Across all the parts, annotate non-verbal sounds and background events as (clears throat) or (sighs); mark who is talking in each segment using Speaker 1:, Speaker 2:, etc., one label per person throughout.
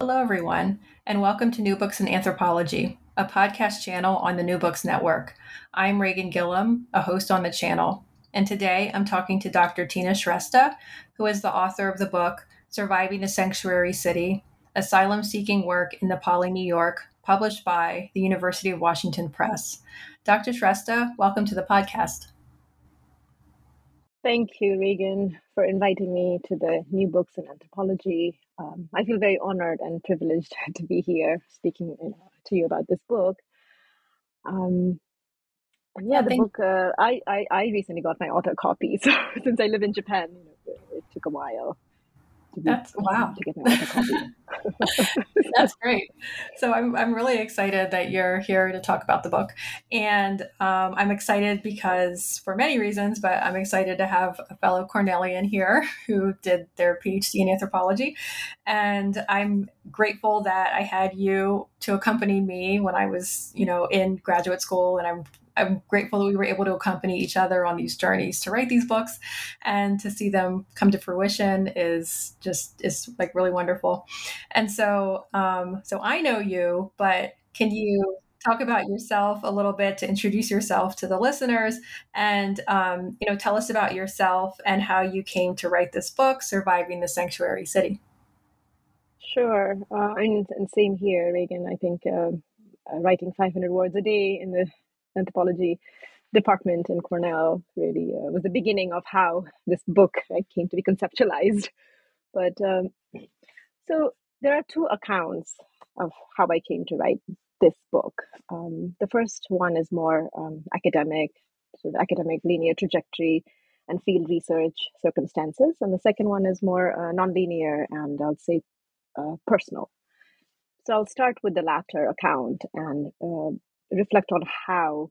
Speaker 1: Hello, everyone, and welcome to New Books in Anthropology, a podcast channel on the New Books Network. I'm Reagan Gillum, a host on the channel, and today I'm talking to Dr. Tina Shrestha, who is the author of the book Surviving a Sanctuary City Asylum Seeking Work in Nepali, New York, published by the University of Washington Press. Dr. Shrestha, welcome to the podcast.
Speaker 2: Thank you, Reagan, for inviting me to the New Books in Anthropology um, I feel very honored and privileged (laughs) to be here speaking you know, to you about this book. Um, and yeah, the book. Uh, I, I I recently got my author copy, (laughs) so since I live in Japan, you know, it, it took a while.
Speaker 1: That's (laughs) wow. To get my copy. (laughs) That's great. So I'm I'm really excited that you're here to talk about the book, and um, I'm excited because for many reasons, but I'm excited to have a fellow Cornellian here who did their PhD in anthropology, and I'm grateful that I had you to accompany me when I was you know in graduate school, and I'm I'm grateful that we were able to accompany each other on these journeys to write these books and to see them come to fruition is just is like really wonderful. And so um, so I know you, but can you talk about yourself a little bit to introduce yourself to the listeners? And um, you know tell us about yourself and how you came to write this book surviving the sanctuary city.
Speaker 2: Sure. Uh, and, and, same here reagan i think uh, uh, writing 500 words a day in the anthropology department in Cornell really uh, was the beginning of how this book right, came to be conceptualized. But um, so there are two accounts of how I came to write this book. Um, the first one is more um, academic, sort of academic linear trajectory and field research circumstances, and the second one is more uh, nonlinear and I'll say uh, personal. So I'll start with the latter account and uh, reflect on how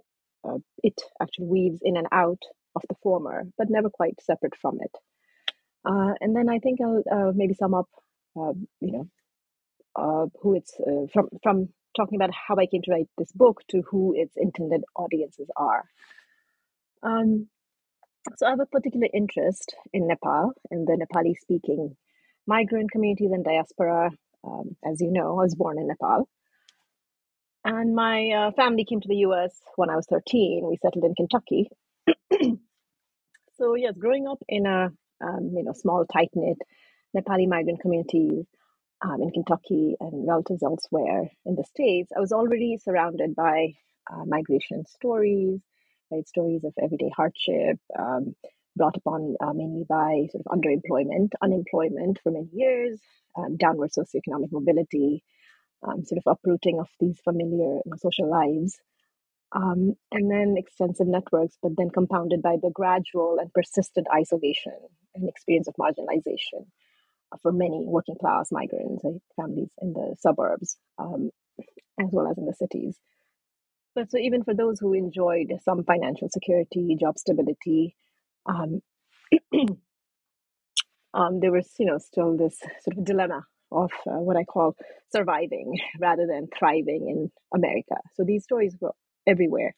Speaker 2: uh, it actually weaves in and out of the former, but never quite separate from it. Uh, and then I think I'll uh, maybe sum up, um, you know, uh, who it's uh, from from talking about how I came to write this book to who its intended audiences are. Um, so I have a particular interest in Nepal and the Nepali speaking migrant communities and diaspora. Um, as you know, I was born in Nepal. And my uh, family came to the US when I was 13. We settled in Kentucky. (clears throat) so, yes, growing up in a um, you know small, tight knit Nepali migrant community um, in Kentucky and relatives elsewhere in the States, I was already surrounded by uh, migration stories, right? Stories of everyday hardship, um, brought upon uh, mainly by sort of underemployment, unemployment for many years, um, downward socioeconomic mobility, um, sort of uprooting of these familiar social lives. Um, and then extensive networks, but then compounded by the gradual and persistent isolation and experience of marginalization for many working class migrants and families in the suburbs, um, as well as in the cities. But so even for those who enjoyed some financial security, job stability, um, (clears throat) um, there was you know still this sort of dilemma of uh, what I call surviving (laughs) rather than thriving in America. So these stories were everywhere.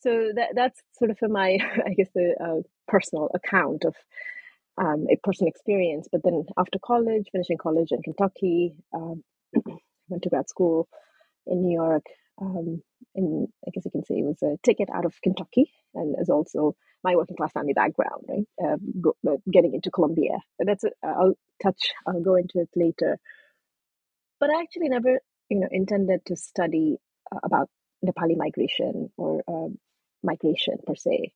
Speaker 2: So that that's sort of my, (laughs) I guess, the uh, personal account of um, a personal experience. But then after college, finishing college in Kentucky, um, (clears throat) went to grad school in New York. Um, in I guess you can say it was a ticket out of Kentucky, and as also my working class family background, right? Um, go, uh, getting into Columbia. That's a, I'll touch. I'll go into it later. But I actually never, you know, intended to study uh, about Nepali migration or uh, migration per se.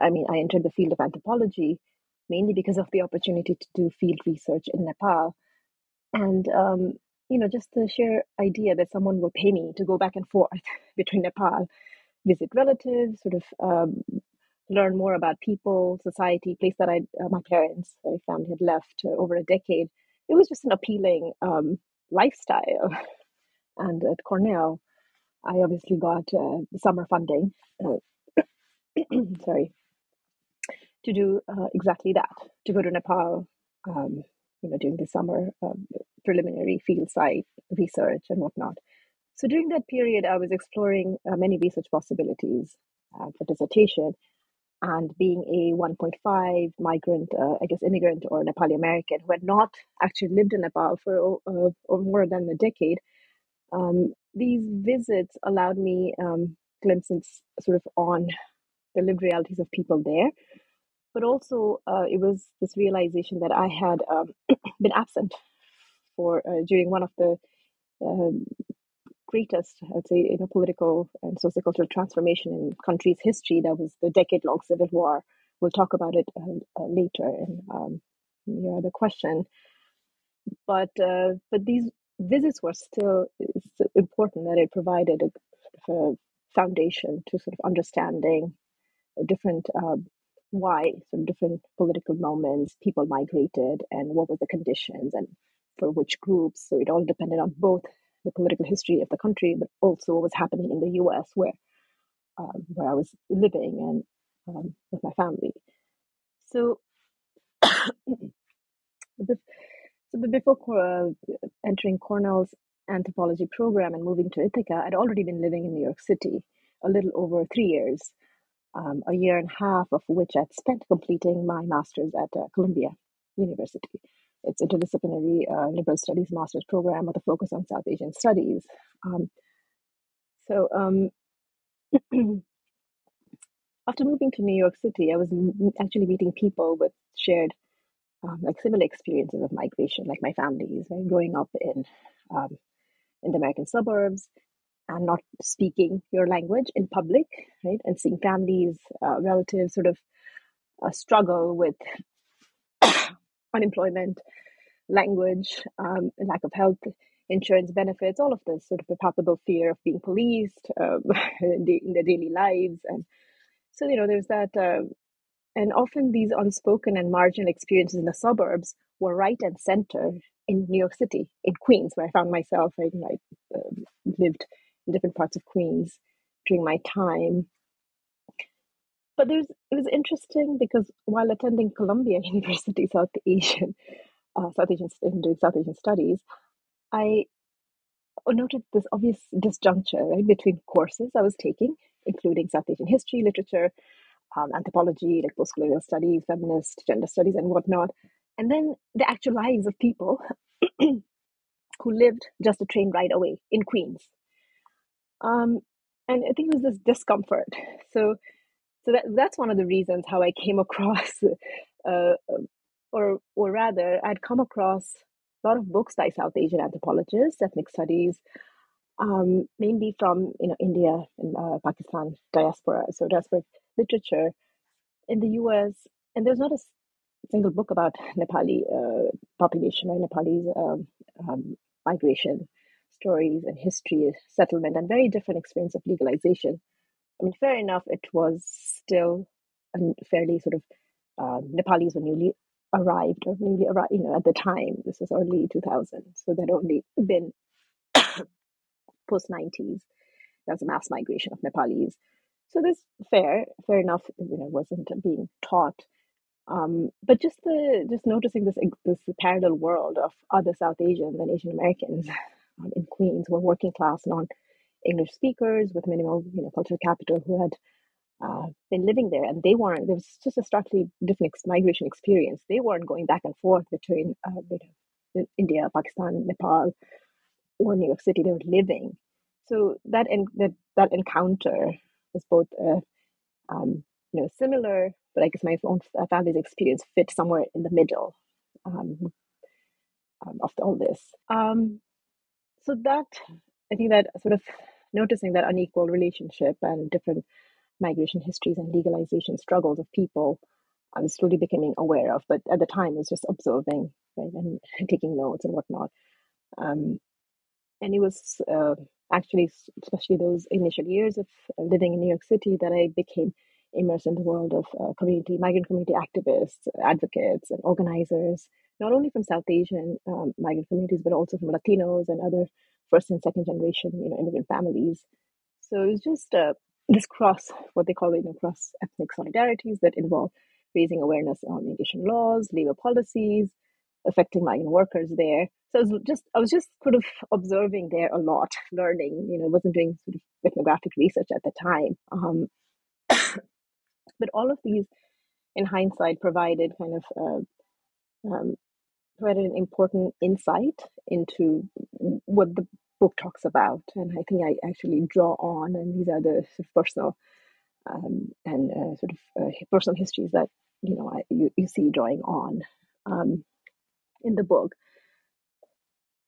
Speaker 2: I mean, I entered the field of anthropology mainly because of the opportunity to do field research in Nepal, and um, you know, just the sheer idea that someone will pay me to go back and forth (laughs) between Nepal, visit relatives, sort of um, learn more about people, society, place that I, uh, my parents, my family had left uh, over a decade it was just an appealing um, lifestyle. (laughs) And at Cornell, I obviously got uh, summer funding. Uh, (coughs) sorry, to do uh, exactly that, to go to Nepal, um, you know, during the summer, um, preliminary field site research and whatnot. So during that period, I was exploring uh, many research possibilities for dissertation. And being a 1.5 migrant, uh, I guess, immigrant or Nepali American who had not actually lived in Nepal for uh, more than a decade, um, these visits allowed me um, glimpses sort of on the lived realities of people there. But also, uh, it was this realization that I had um, (clears throat) been absent for uh, during one of the um, greatest, I'd say, you know, political and sociocultural transformation in country's history. That was the decade-long civil war. We'll talk about it uh, uh, later in um, your other question. But uh, but these visits were still important that it provided a, a foundation to sort of understanding different uh, why sort of different political moments people migrated and what were the conditions and for which groups. So it all depended on both the political history of the country, but also what was happening in the U.S. where um, where I was living and um, with my family. So, (coughs) so before uh, entering Cornell's anthropology program and moving to Ithaca, I'd already been living in New York City a little over three years um, a year and a half of which I'd spent completing my master's at uh, Columbia University. It's interdisciplinary uh, liberal studies master's program with a focus on South Asian studies. Um, so um, (clears throat) after moving to New York City, I was actually meeting people with shared um, like similar experiences of migration, like my families, right? growing up in um, in the American suburbs, and not speaking your language in public, right? And seeing families, uh, relatives sort of uh, struggle with unemployment, language, um, lack of health insurance benefits, all of this sort of the palpable fear of being policed um, (laughs) in, the, in, their daily lives. And so, you know, there's that. Uh, and often these unspoken and marginal experiences in the suburbs were right and center in New York City, in Queens, where I found myself. I, uh, lived in different parts of Queens during my time. But there's it was interesting because while attending Columbia (laughs) University South Asian, uh, South Asian doing South Asian studies, I noted this obvious disjuncture right between courses I was taking, including South Asian history, literature, um, anthropology, like postcolonial studies, feminist, gender studies, and whatnot, and then the actual lives of people (clears throat) who lived just a train ride away in Queens, um, and I think it was this discomfort. So, so that that's one of the reasons how I came (laughs) across, uh, or or rather, I'd come across a lot of books by South Asian anthropologists, ethnic studies, um, mainly from you know India and uh, Pakistan diaspora, so diasporic literature in the U.S. And there's not a single book about Nepali uh, population or Nepalese um, um, migration stories and history, settlement, and very different experience of legalization. I mean, fair enough, it was still fairly sort of uh, Nepalis were newly arrived or newly arrived, you know, at the time. This was early 2000s, so there'd only been post 90s. There was a mass migration of Nepalis. So this fair, fair enough, you know, wasn't being taught. Um, but just the just noticing this this parallel world of other South Asians and Asian Americans (laughs) um, in Queens were working class non English speakers with minimal you know cultural capital who had uh, been living there, and they weren't. There was just a starkly different ex- migration experience. They weren't going back and forth between uh, India, Pakistan, Nepal, or New York City. They were living. So that en- that that encounter was both uh, um, you know similar, but I guess my own family's experience fit somewhere in the middle um, um, of all this. Um, so that I think that sort of noticing that unequal relationship and different migration histories and legalization struggles of people, I was slowly becoming aware of. But at the time, I was just observing right, and (laughs) taking notes and whatnot. Um, and it was uh, actually, especially those initial years of living in New York City, that I became immersed in the world of uh, community, migrant community activists, advocates, and organizers, not only from South Asian um, migrant communities, but also from Latinos and other first and second generation, you know, immigrant families. So it was just uh, this cross, what they call, you know, cross ethnic solidarities that involve raising awareness on immigration laws, labor policies, affecting migrant workers there. So I was just I was just sort of observing there a lot, learning. You know, wasn't doing sort of ethnographic research at the time. Um, (coughs) but all of these, in hindsight, provided kind of uh, um, provided an important insight into what the book talks about, and I think I actually draw on, and these are the sort of personal um, and uh, sort of uh, personal histories that you know I, you, you see drawing on. Um, in the book.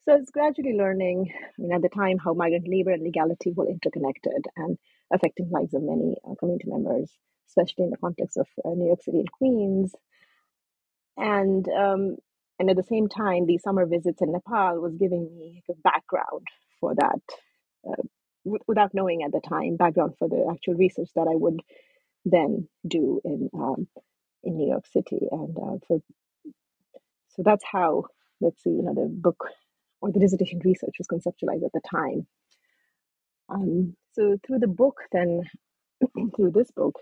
Speaker 2: So it's gradually learning, I mean, at the time, how migrant labor and legality were interconnected and affecting lives of many uh, community members, especially in the context of uh, New York City and Queens. And um, and at the same time, the summer visits in Nepal was giving me a background for that, uh, w- without knowing at the time, background for the actual research that I would then do in um, in New York City and uh, for so that's how, let's see, you know, the book or the dissertation research was conceptualized at the time. Um, so through the book, then (clears throat) through this book,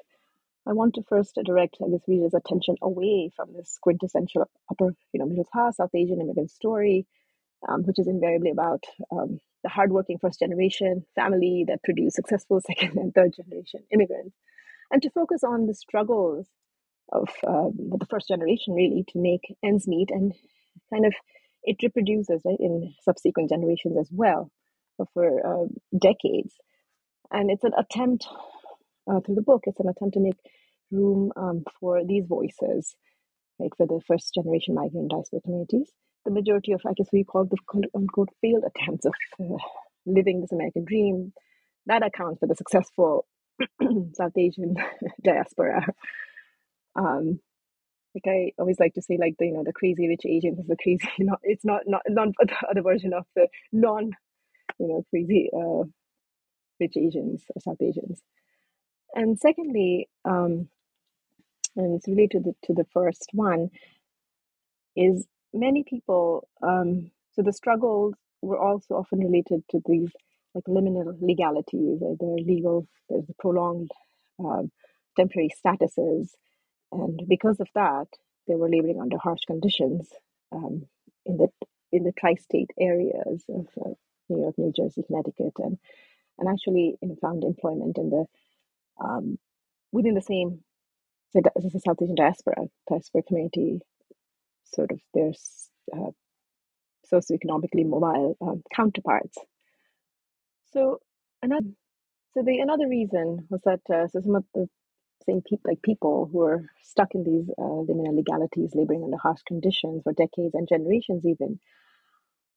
Speaker 2: I want to first direct, I guess, readers' attention away from this quintessential upper, you know, middle class South Asian immigrant story, um, which is invariably about um, the hardworking first generation family that produce successful (laughs) second and third generation immigrants, and to focus on the struggles of um, the first generation really to make ends meet and kind of it reproduces right in subsequent generations as well for uh, decades. And it's an attempt uh, through the book. It's an attempt to make room um, for these voices right for the first generation migrant diaspora communities. The majority of i guess we call the unquote failed attempts of uh, living this american dream that accounts for the successful (clears throat) south asian (laughs) diaspora. Um like I always like to say, like the you know the crazy rich Asians is the crazy (laughs) not it's not not not the other version of the non you know crazy uh, rich Asians or South Asians. And secondly, um, and it's related to the, to the first one, is many people. Um, so the struggles were also often related to these like liminal legalities. There are legal, there's the prolonged uh, temporary statuses and because of that, they were laboring under harsh conditions um, in the in the tri-state areas of uh, New York, New Jersey, Connecticut, and and actually found employment in the um, within the same the South Asian diaspora diaspora community. Sort of their uh, socioeconomically mobile um, counterparts. So another so the another reason was that uh, so some of the same people like people who are stuck in these uh, liminal legalities, laboring under harsh conditions for decades and generations, even.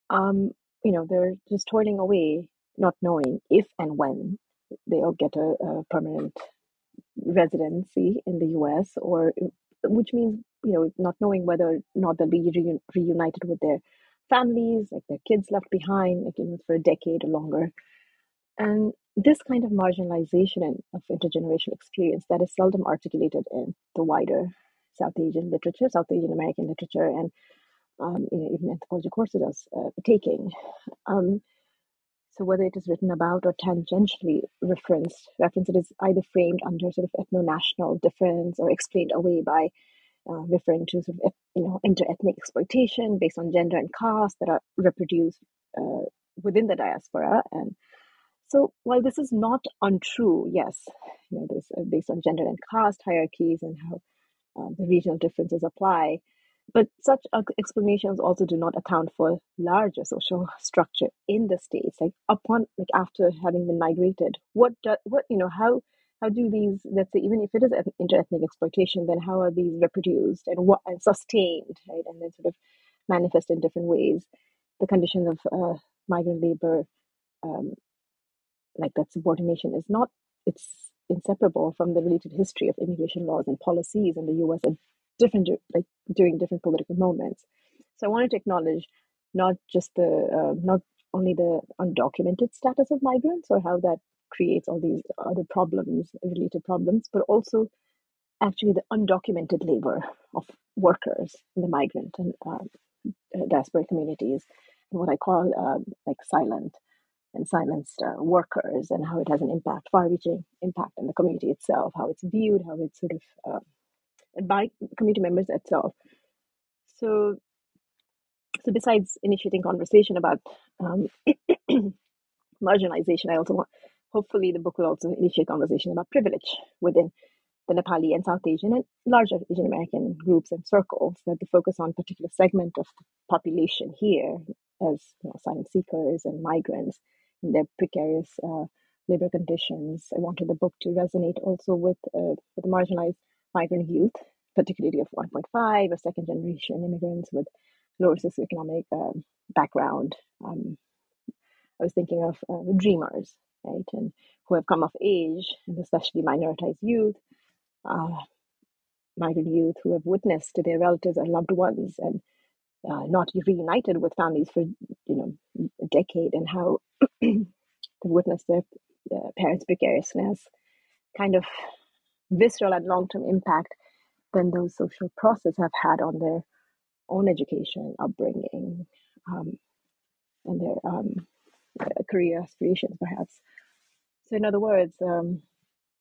Speaker 2: Um, you know, they're just toiling away, not knowing if and when they'll get a, a permanent residency in the U.S. or which means you know not knowing whether or not they'll be re- reunited with their families, like their kids left behind, like know, for a decade or longer. And this kind of marginalization of intergenerational experience that is seldom articulated in the wider South Asian literature, South Asian American literature, and um, you know, even anthropology courses are uh, taking. Um, so whether it is written about or tangentially referenced, reference it is either framed under sort of ethno-national difference or explained away by uh, referring to sort of you know inter-ethnic exploitation based on gender and caste that are reproduced uh, within the diaspora. And so while this is not untrue, yes, you know, this uh, based on gender and caste hierarchies and how uh, the regional differences apply, but such explanations also do not account for larger social (laughs) structure in the states. Like upon, like after having been migrated, what do, what you know how how do these let's say even if it is interethnic exploitation, then how are these reproduced and what and sustained, right? And then sort of manifest in different ways. The conditions of uh, migrant labor um, like that subordination is not it's inseparable from the related history of immigration laws and policies in the US at different like during different political moments. So I wanted to acknowledge not just the uh, not only the undocumented status of migrants or how that creates all these other problems related problems, but also actually the undocumented labor of workers in the migrant and uh, diasporic communities and what I call um, like silent and silenced uh, workers and how it has an impact, far-reaching impact on the community itself, how it's viewed, how it's sort of uh, by community members itself. So, so besides initiating conversation about um, (coughs) marginalization, I also want, hopefully, the book will also initiate conversation about privilege within the Nepali and South Asian and larger Asian American groups and circles that they focus on particular segment of the population here as you know, asylum seekers and migrants in their precarious uh, labor conditions. I wanted the book to resonate also with, uh, with the marginalized migrant youth, particularly of 1.5 or second generation immigrants with lower socioeconomic uh, background. Um, I was thinking of uh, dreamers, right, and who have come of age, and especially minoritized youth uh, migrant youth who have witnessed their relatives and loved ones and uh, not reunited with families for you know a decade and how (clears throat) they've witnessed their uh, parents' precariousness, kind of visceral and long-term impact than those social processes have had on their own education, upbringing, um, and their um, career aspirations, perhaps. So, in other words, um,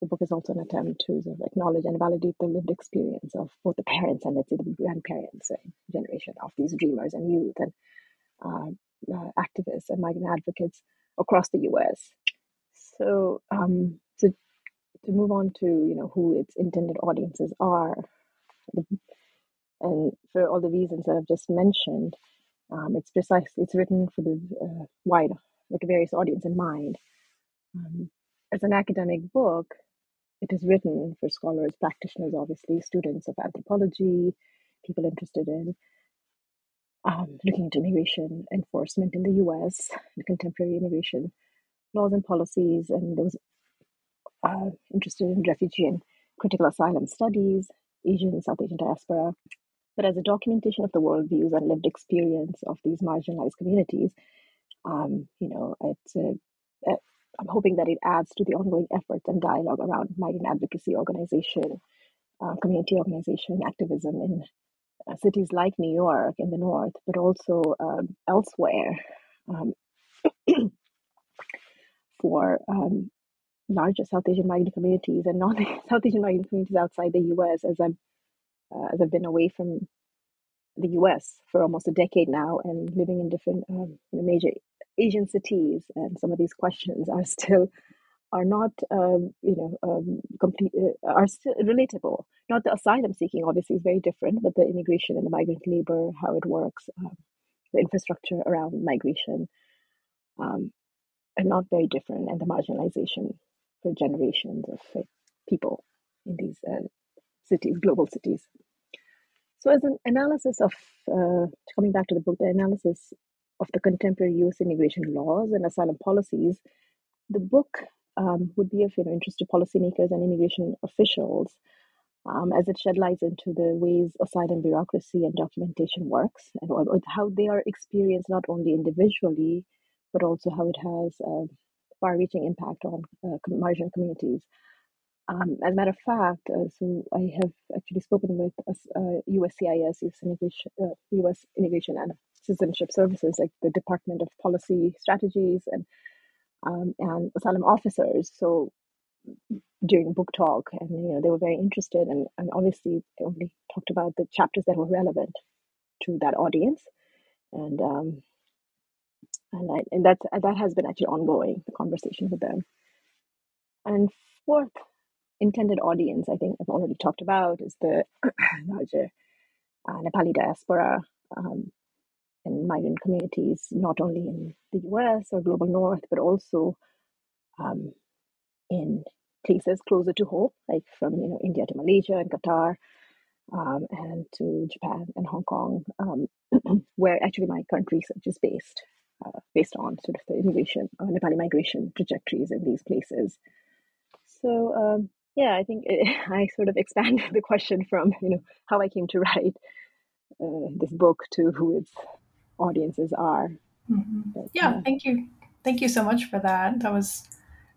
Speaker 2: the book is also an attempt to sort of acknowledge and validate the lived experience of both the parents and let's say the grandparents uh, generation of these dreamers and youth and uh, uh, activists and migrant advocates across the U.S. So, um, to to move on to you know who its intended audiences are, and for all the reasons that I've just mentioned, um, it's precisely it's written for the uh, wide, like a various audience in mind. Um, as an academic book, it is written for scholars, practitioners, obviously, students of anthropology, people interested in um, looking into immigration enforcement in the US contemporary immigration laws and policies, and those uh, interested in refugee and critical asylum studies, Asian and South Asian diaspora. But as a documentation of the worldviews and lived experience of these marginalized communities, um, you know, it's a, a I'm hoping that it adds to the ongoing efforts and dialogue around migrant advocacy organization, uh, community organization, activism in uh, cities like New York in the north, but also um, elsewhere um, (clears throat) for um, larger South Asian migrant communities and non (laughs) South Asian migrant communities outside the U.S. As I'm uh, as I've been away from the U.S. for almost a decade now and living in different um, major Asian cities, and some of these questions are still are not um, you know um, complete uh, are still relatable. Not the asylum seeking obviously is very different, but the immigration and the migrant labor, how it works, um, the infrastructure around migration, um, are not very different, and the marginalization for generations of uh, people in these uh, cities, global cities. So, as an analysis of uh, coming back to the book, the analysis of the contemporary US immigration laws and asylum policies, the book um, would be of you know, interest to policymakers and immigration officials um, as it shed light into the ways asylum bureaucracy and documentation works and how they are experienced not only individually, but also how it has a far reaching impact on uh, communities. Um, as a matter of fact, uh, so I have actually spoken with uh, USCIS, US Immigration, uh, US Immigration and Citizenship Services, like the Department of Policy Strategies and um, and asylum officers. So during book talk, and you know they were very interested, and, and obviously they only talked about the chapters that were relevant to that audience, and um, and I, and that that has been actually ongoing the conversation with them. And fourth intended audience, I think I've already talked about, is the (clears throat) larger uh, Nepali diaspora um, and migrant communities, not only in the US or global north, but also um, in places closer to home, like from you know India to Malaysia and Qatar, um, and to Japan and Hong Kong, um, (clears throat) where actually my current research is based, uh, based on sort of the immigration, uh, Nepali migration trajectories in these places. So um, yeah, I think it, (laughs) I sort of expanded (laughs) the question from you know how I came to write uh, this book to who its audiences are.
Speaker 1: Mm-hmm. But, yeah, uh, thank you, thank you so much for that. That was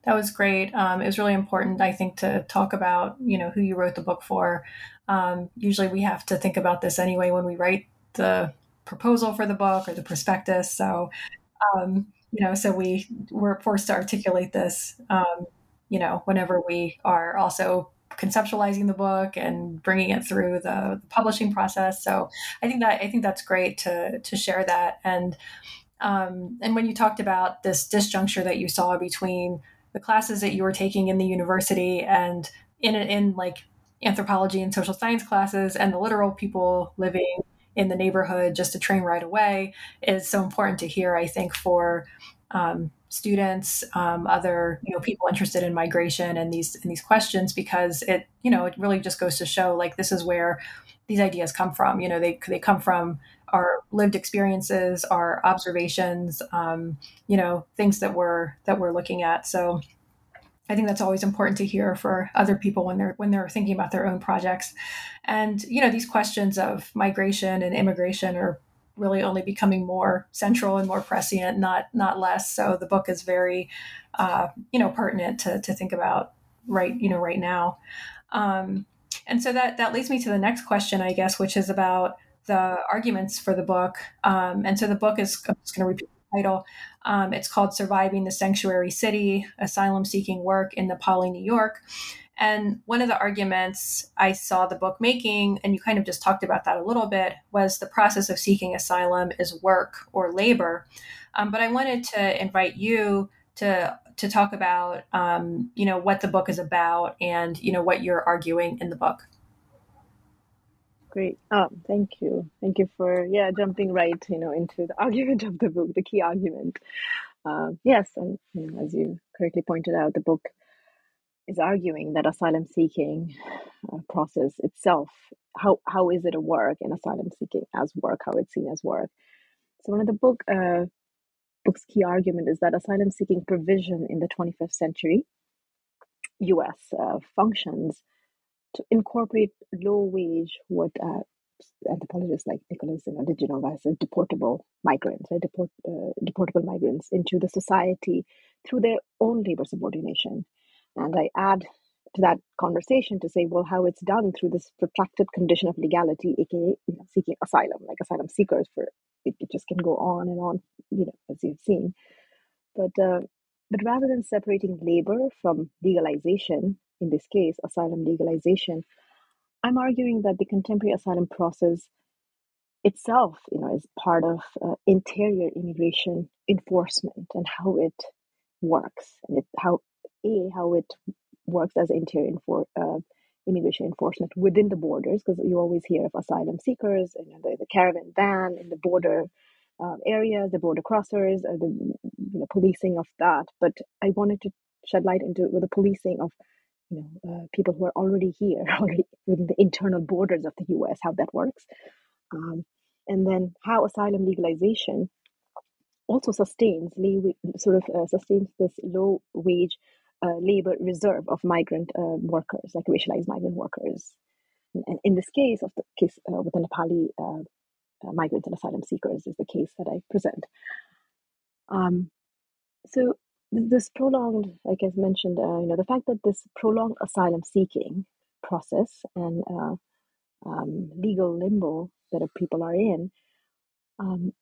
Speaker 1: that was great. Um, it was really important, I think, to talk about you know who you wrote the book for. Um, usually, we have to think about this anyway when we write the proposal for the book or the prospectus. So, um, you know, so we were forced to articulate this, um, you know, whenever we are also conceptualizing the book and bringing it through the, the, publishing process. So I think that I think that's great to to share that. And um, and when you talked about this disjuncture that you saw between the classes that you were taking in the university and in in like anthropology and social science classes and the literal people living in the neighborhood just a train right away is so important to hear i think for um, students um, other you know people interested in migration and these and these questions because it you know it really just goes to show like this is where these ideas come from. You know they they come from our lived experiences our observations um, you know things that we're that we're looking at. So I think that's always important to hear for other people when they're when they're thinking about their own projects. And you know, these questions of migration and immigration are really only becoming more central and more prescient, not not less. So the book is very, uh, you know, pertinent to to think about right you know right now. Um, and so that that leads me to the next question, I guess, which is about the arguments for the book. Um, and so the book is I'm just going to repeat title. Um, it's called Surviving the Sanctuary City Asylum Seeking Work in Nepali, New York. And one of the arguments I saw the book making, and you kind of just talked about that a little bit, was the process of seeking asylum is work or labor. Um, but I wanted to invite you to to talk about, um, you know, what the book is about and you know what you're arguing in the book.
Speaker 2: Great. Um, thank you. Thank you for yeah jumping right you know into the (laughs) argument of the book, the key argument. Um, yes, and you know, as you correctly pointed out, the book is arguing that asylum seeking uh, process itself how how is it a work and asylum seeking as work how it's seen as work so one of the book uh, book's key argument is that asylum seeking provision in the 25th century us uh, functions to incorporate low wage, what uh, anthropologists like Nicholas and De Genova as deportable migrants, right? Deport, uh, deportable migrants into the society through their own labor subordination. And I add to that conversation to say, well, how it's done through this protracted condition of legality, aka you know, seeking asylum, like asylum seekers for it, it, just can go on and on, you know, as you've seen. But uh, but rather than separating labor from legalization, in this case, asylum legalization, I'm arguing that the contemporary asylum process itself, you know, is part of uh, interior immigration enforcement and how it works, and it, how a how it works as interior enfor- uh, immigration enforcement within the borders, because you always hear of asylum seekers and you know, the, the caravan van in the border um, areas, the border crossers, or the you know, policing of that. But I wanted to shed light into with the policing of you know, uh, people who are already here, (laughs) already within the internal borders of the U.S., how that works, um, and then how asylum legalization also sustains sort of uh, sustains this low wage uh, labor reserve of migrant uh, workers, like racialized migrant workers. And in this case, of the case uh, with the Nepali uh, migrants and asylum seekers, is the case that I present. Um, so this prolonged, I mentioned, uh, you know, the fact that this prolonged asylum seeking process and uh, um, legal limbo that people are in um,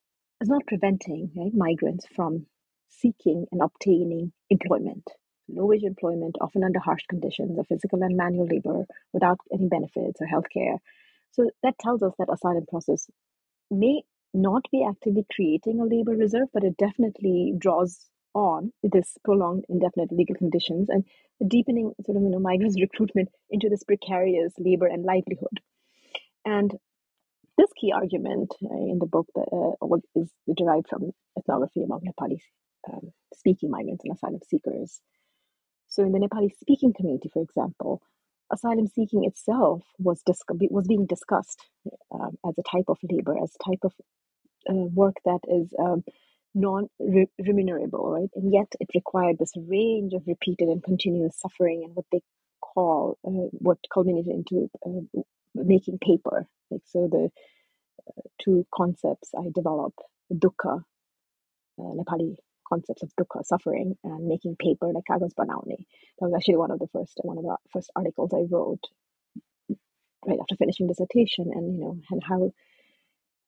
Speaker 2: is not preventing right, migrants from seeking and obtaining employment, low wage employment, often under harsh conditions of physical and manual labor without any benefits or health care. So that tells us that asylum process may not be actively creating a labor reserve, but it definitely draws on this prolonged indefinite legal conditions and deepening sort of you know migrants (laughs) recruitment into this precarious labor and livelihood and this key argument uh, in the book that, uh, is derived from ethnography among Nepali um, speaking migrants and asylum seekers. So, in the Nepali speaking community, for example, asylum seeking itself was dis- was being discussed um, as a type of labor, as a type of uh, work that is um, non-remunerable, right? And yet it required this range of repeated and continuous suffering and what they call uh, what culminated into uh, making paper. Like so, the uh, two concepts I developed: dukkha, uh, Nepali concepts of dukkha, suffering, and making paper, like kaagaz banaune. That was actually one of the first one of the first articles I wrote right after finishing dissertation, and you know, and how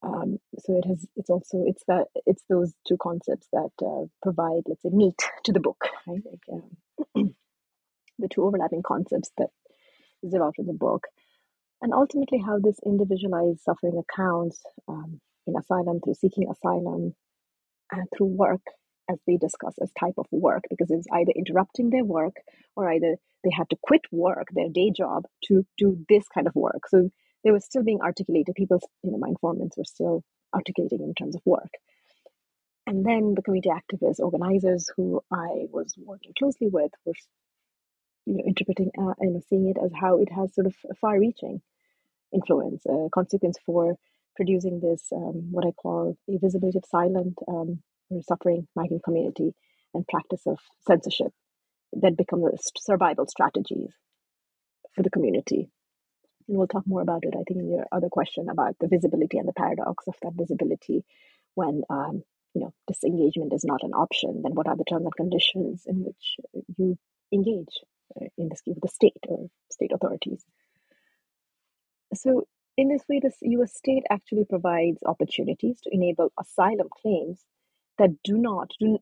Speaker 2: Um, so it has. It's also it's that it's those two concepts that uh, provide, let's say, meat to the book, right? Like, um, (clears throat) the two overlapping concepts that is developed in the book, and ultimately how this individualized suffering accounts um, in asylum through seeking asylum and through work as they discuss as type of work because it's either interrupting their work or either they had to quit work their day job to do this kind of work so they were still being articulated people you know my informants were still articulating in terms of work and then the community activists organizers who i was working closely with were you know interpreting uh, and seeing it as how it has sort of a far reaching influence a consequence for producing this um, what i call a visibility of silent um, or suffering migrant community and practice of censorship that become the survival strategies for the community. And we'll talk more about it, I think, in your other question about the visibility and the paradox of that visibility when um, you know disengagement is not an option. Then what are the terms and conditions in which you engage uh, in this with the state or state authorities? So in this way, the U.S. state actually provides opportunities to enable asylum claims that do not do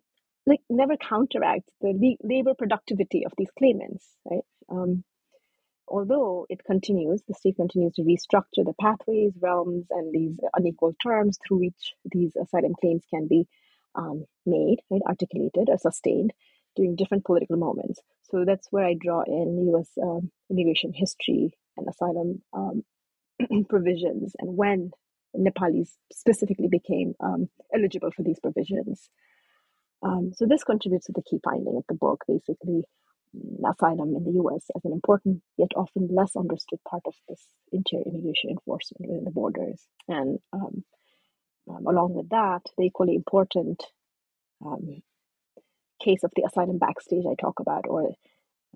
Speaker 2: like never counteract the labor productivity of these claimants, right? Um, although it continues, the state continues to restructure the pathways, realms, and these unequal terms through which these asylum claims can be um, made, right, articulated, or sustained during different political moments. So that's where I draw in U.S. Um, immigration history and asylum um, (clears throat) provisions and when Nepalis specifically became um, eligible for these provisions. Um, so this contributes to the key finding of the book, basically asylum in the U.S. as an important yet often less understood part of this interior immigration enforcement within the borders, and um, um along with that, the equally important um, case of the asylum backstage I talk about, or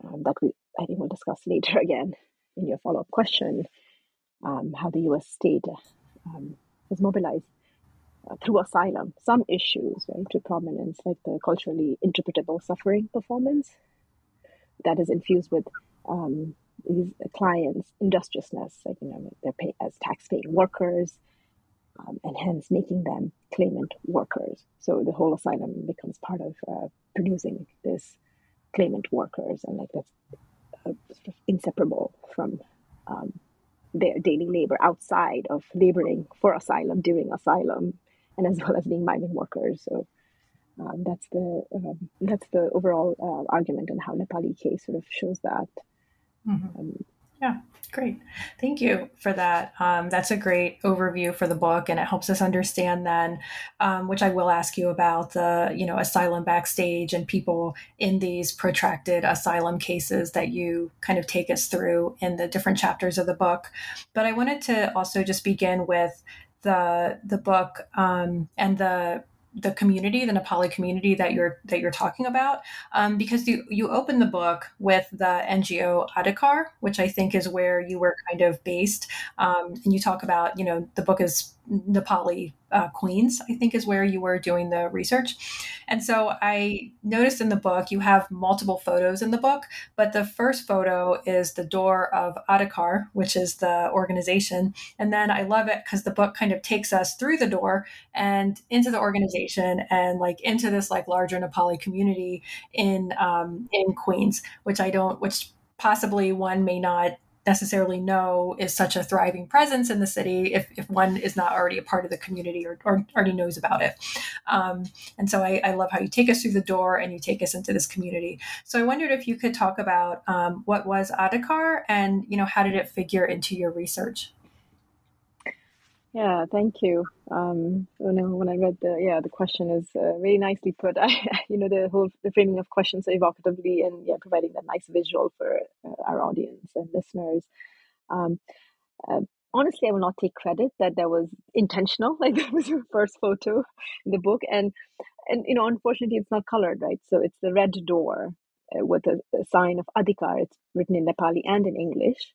Speaker 2: um, that we I think we'll discuss later (laughs) again in your follow up question, how the U.S. state um, is mobilized uh, through asylum some issues right, to prominence, like the culturally interpretable suffering performance that is infused with um, these clients' industriousness, like you know they're paid as tax-paying workers, um, and hence making them claimant workers. So the whole asylum becomes part of uh, producing this claimant workers, and like that's uh, inseparable from um, their daily labor outside of laboring for asylum during asylum and as well as being migrant workers. So um, that's the um, that's the overall uh, argument and how Nepali case sort of shows that.
Speaker 1: Mm-hmm. Um, yeah, great. Thank you for that. Um, that's a great overview for the book, and it helps us understand then, um, which I will ask you about the you know asylum backstage and people in these protracted asylum cases that you kind of take us through in the different chapters of the book. But I wanted to also just begin with the the book um, and the the community, the Nepali community that you're that you're talking about, um, because you you open the book with the NGO Adhikar, which I think is where you were kind of based, um, and you talk about you know the book is Nepali uh, Queens, I think is where you were doing the research. And so I noticed in the book you have multiple photos in the book, but the first photo is the door of Adhikar, which is the organization. And then I love it because the book kind of takes us through the door and into the organization and like into this like larger Nepali community in um, in Queens, which I don't, which possibly one may not necessarily know is such a thriving presence in the city if, if one is not already a part of the community or, or already knows about it. Um, and so I, I, love how you take us through the door and you take us into this community. So I wondered if you could talk about um, what was Adhikar and you know how did it figure into your research?
Speaker 2: Yeah, thank you. Um, when I, when I read the yeah the question is uh, very nicely put. (laughs) I you know the whole the framing of questions evocatively and yeah providing that nice visual for uh, our audience and listeners. Um, uh, honestly, I will not take credit that that was intentional. (laughs) Like that was your first photo in the book, and and you know unfortunately it's not colored right. So it's the red door uh, with a, a sign of Adhikar. It's written in Nepali and in English.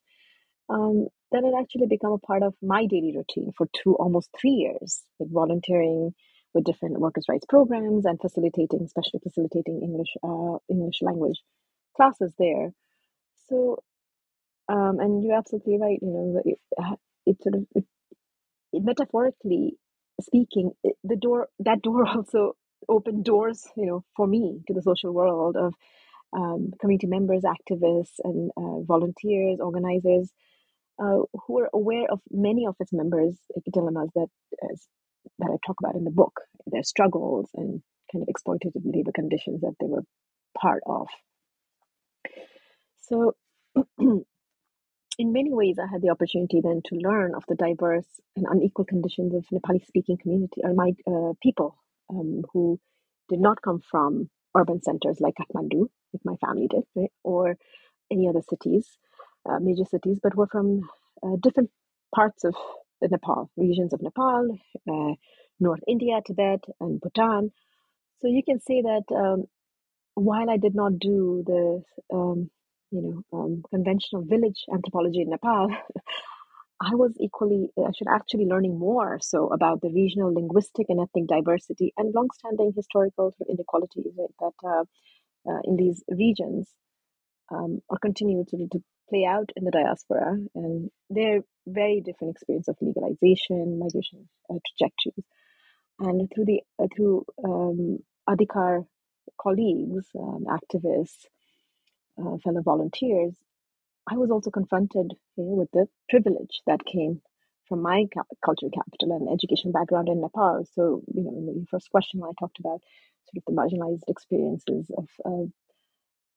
Speaker 2: Um, then it actually become a part of my daily routine for two almost three years, like volunteering with different workers' rights programs and facilitating, especially facilitating English uh, English language classes there. So, um, and you're absolutely right. You know, it, uh, it sort of it, metaphorically speaking, the door that door (laughs) also opened doors, you know, for me to the social world of um, community members, activists, and uh, volunteers, organizers uh, who are aware of many of its members' dilemmas that that I talk about in the book, their struggles and kind of exploitative labor conditions that they were part of. So, (clears throat) in many ways, I had the opportunity then to learn of the diverse and unequal conditions of Nepali-speaking community or my uh, people um, who did not come from urban centers like Kathmandu, like my family did, right, or any other cities, uh, major cities, but were from uh, different parts of Nepal, regions of Nepal, uh, North India, Tibet, and Bhutan. So you can say that um, while I did not do the um, you know um, conventional village anthropology in Nepal, (laughs) I was equally I should actually learning more so about the regional linguistic and ethnic diversity and longstanding historical inequalities that uh, uh, in these regions um, or continue to, to play out in the diaspora and their very different experience of legalization, migration uh, trajectories, and through the uh, through um, Adhikar colleagues, um, activists, uh, fellow volunteers, I was also confronted you know, with the privilege that came from my cultural capital and education background in Nepal. So, you know, in the first question, I talked about sort of the marginalized experiences of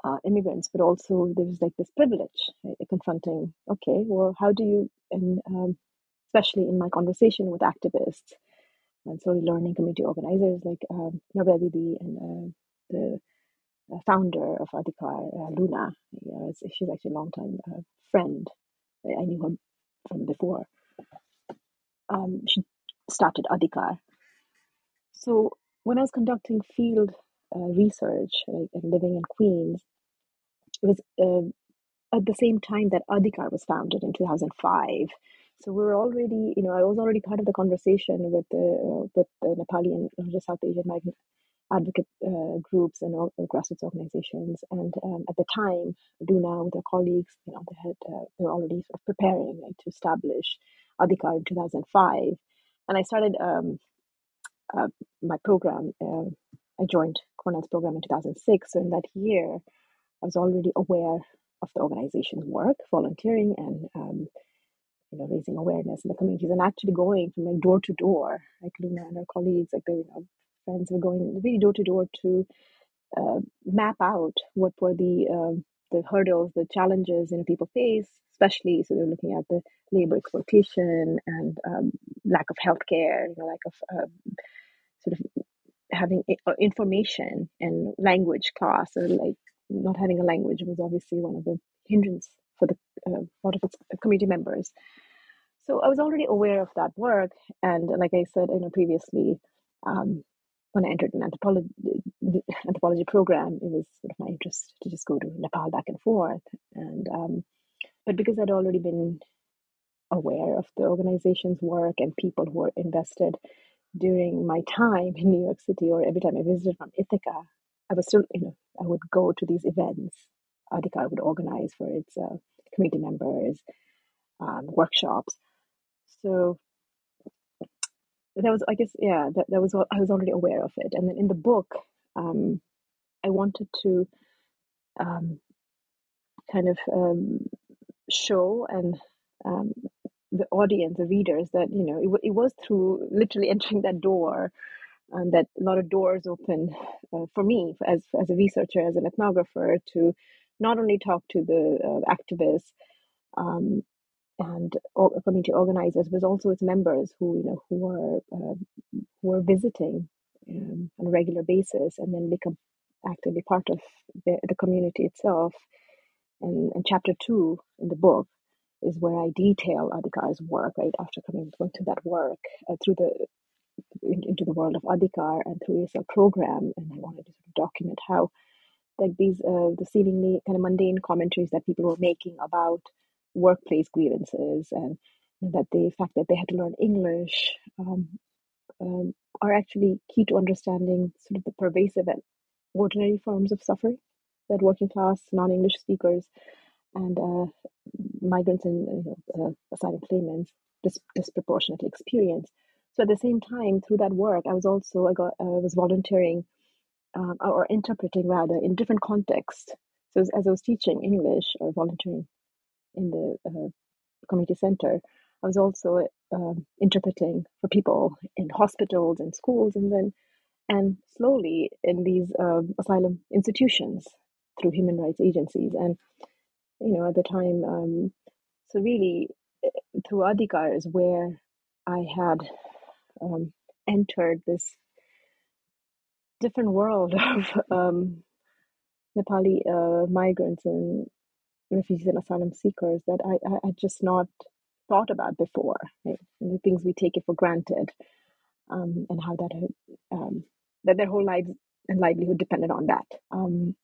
Speaker 2: uh, immigrants, but also there's like this privilege right, confronting. Okay, well, how do you, and um, especially in my conversation with activists and slowly learning community organizers like um, Didi and uh, the uh, founder of Adhikar, uh, Luna. Yeah, she's actually a long time uh, friend. I knew her from before. Um, she started Adhikar. So when I was conducting field research like, and living in Queens, it was uh, at the same time that Adhikar was founded in 2005. So we were already, you know, I was already part of the conversation with the uh, with the Nepali and South Asian migrant advocate uh, groups and all, grassroots organizations. And um, at the time, Luna with her colleagues, you know, they had uh, they were already sort of preparing like, to establish Adhikar in 2005. And I started um, uh, my program. Uh, I joined Cornell's program in 2006. So in that year, I was already aware of the organization's work, volunteering, and um, you know, raising awareness in the communities, and actually going from like door to door, like Luna and her colleagues, like they, you know, friends were going really door to door to uh, map out what were the um, the hurdles, the challenges you know people face, especially so they're looking at the labor exploitation and um, lack of healthcare, you know, lack of uh, sort of having uh, information and language class or like not having a language was obviously one of the hindrance for the uh, lot of its community members. So I was already aware of that work, and like I said, you know, previously, um, when I entered an anthropology anthropology program, it was sort of my interest to just go to Nepal back and forth, and um, but because I'd already been aware of the organization's work and people who were invested during my time in New York City or every time I visited from Ithaca, I was still, you know, I would go to these events. Adhikar would organize for its uh, community members, um, workshops. So that was, I guess, yeah, that, that was what I was already aware of it. And then in the book, um, I wanted to um, kind of um, show and um, the audience, the readers, that you know it, it was through literally entering that door and that a lot of doors open uh, for me as as a researcher, as an ethnographer, to not only talk to the uh, activists um, and community organizers, but also its members who you know who are uh, who are visiting um, on a regular basis and then become actively part of the, the community itself. And, and chapter two in the book is where I detail Adhikar's work, right, after coming through that work uh, through the into the world of Adhikar and through ESL program, and I wanted to sort of document how like these uh, the seemingly kind of mundane commentaries that people were making about workplace grievances and that the fact that they had to learn English um, um, are actually key to understanding sort of the pervasive and ordinary forms of suffering that working class non-English speakers and uh, migrants and uh, asylum claimants dis- disproportionately experience. So at the same time, through that work, I was also I got I was volunteering um, or interpreting rather in different contexts. So as, as I was teaching English or volunteering in the uh, community center, I was also um, interpreting for people in hospitals and schools, and then and slowly in these um, asylum institutions through human rights agencies. And you know, at the time, um, so really eh, through Adhikar is where I had um, entered this different world (laughs) of um, Nepali uh, migrants and refugees and asylum seekers that I, I had just not thought about before, right? and the things we take it for granted, um, and how that um, that their whole lives and livelihood depended on that. Um,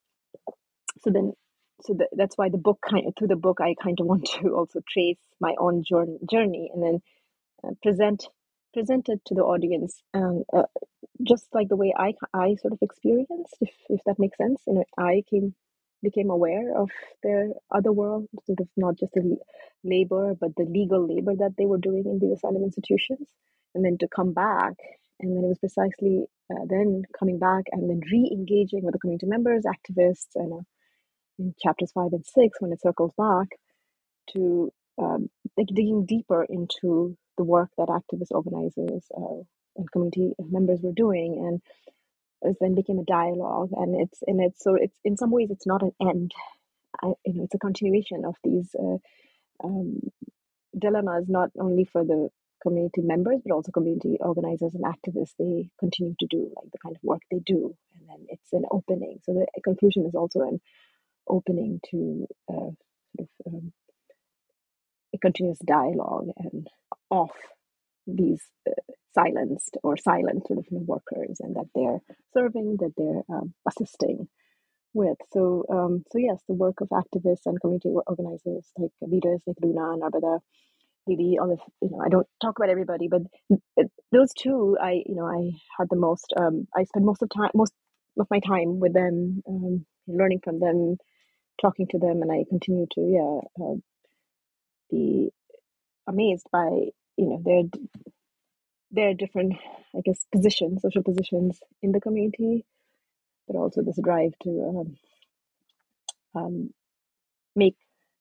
Speaker 2: so then, so the, that's why the book kind of through the book I kind of (laughs) want to also trace my own journey, and then uh, present present it to the audience, and uh, just like the way I I sort of experienced, if if that makes sense. You know, I came became aware of their other world, sort of not just the labor, but the legal labor that they were doing in these asylum institutions. And then to come back, and then it was precisely uh, then coming back and then re engaging with the community members, activists, and uh, in chapters five and six, when it circles back to um, like digging deeper into the work that activist organizers uh, and community members were doing. And it then became a dialogue and it's and it's so it's in some ways it's not an end I, you know it's a continuation of these uh, um, dilemmas not only for the community members but also community organizers and activists they continue to do like the kind of work they do and then it's an opening so the conclusion is also an opening to uh, sort of um, a continuous dialogue and off these uh, silenced or silent sort of workers and that they're serving, that they're um, assisting with. So, um, so yes, the work of activists and community organizers like leaders like Luna and Arbada, Lily, all of you know, I don't talk about everybody, but those two, I you know, I had the most. Um, I spent most of time, most of my time with them, um, learning from them, talking to them, and I continue to yeah uh, be amazed by you know their their different, I guess, positions, social positions in the community, but also this drive to um, um, make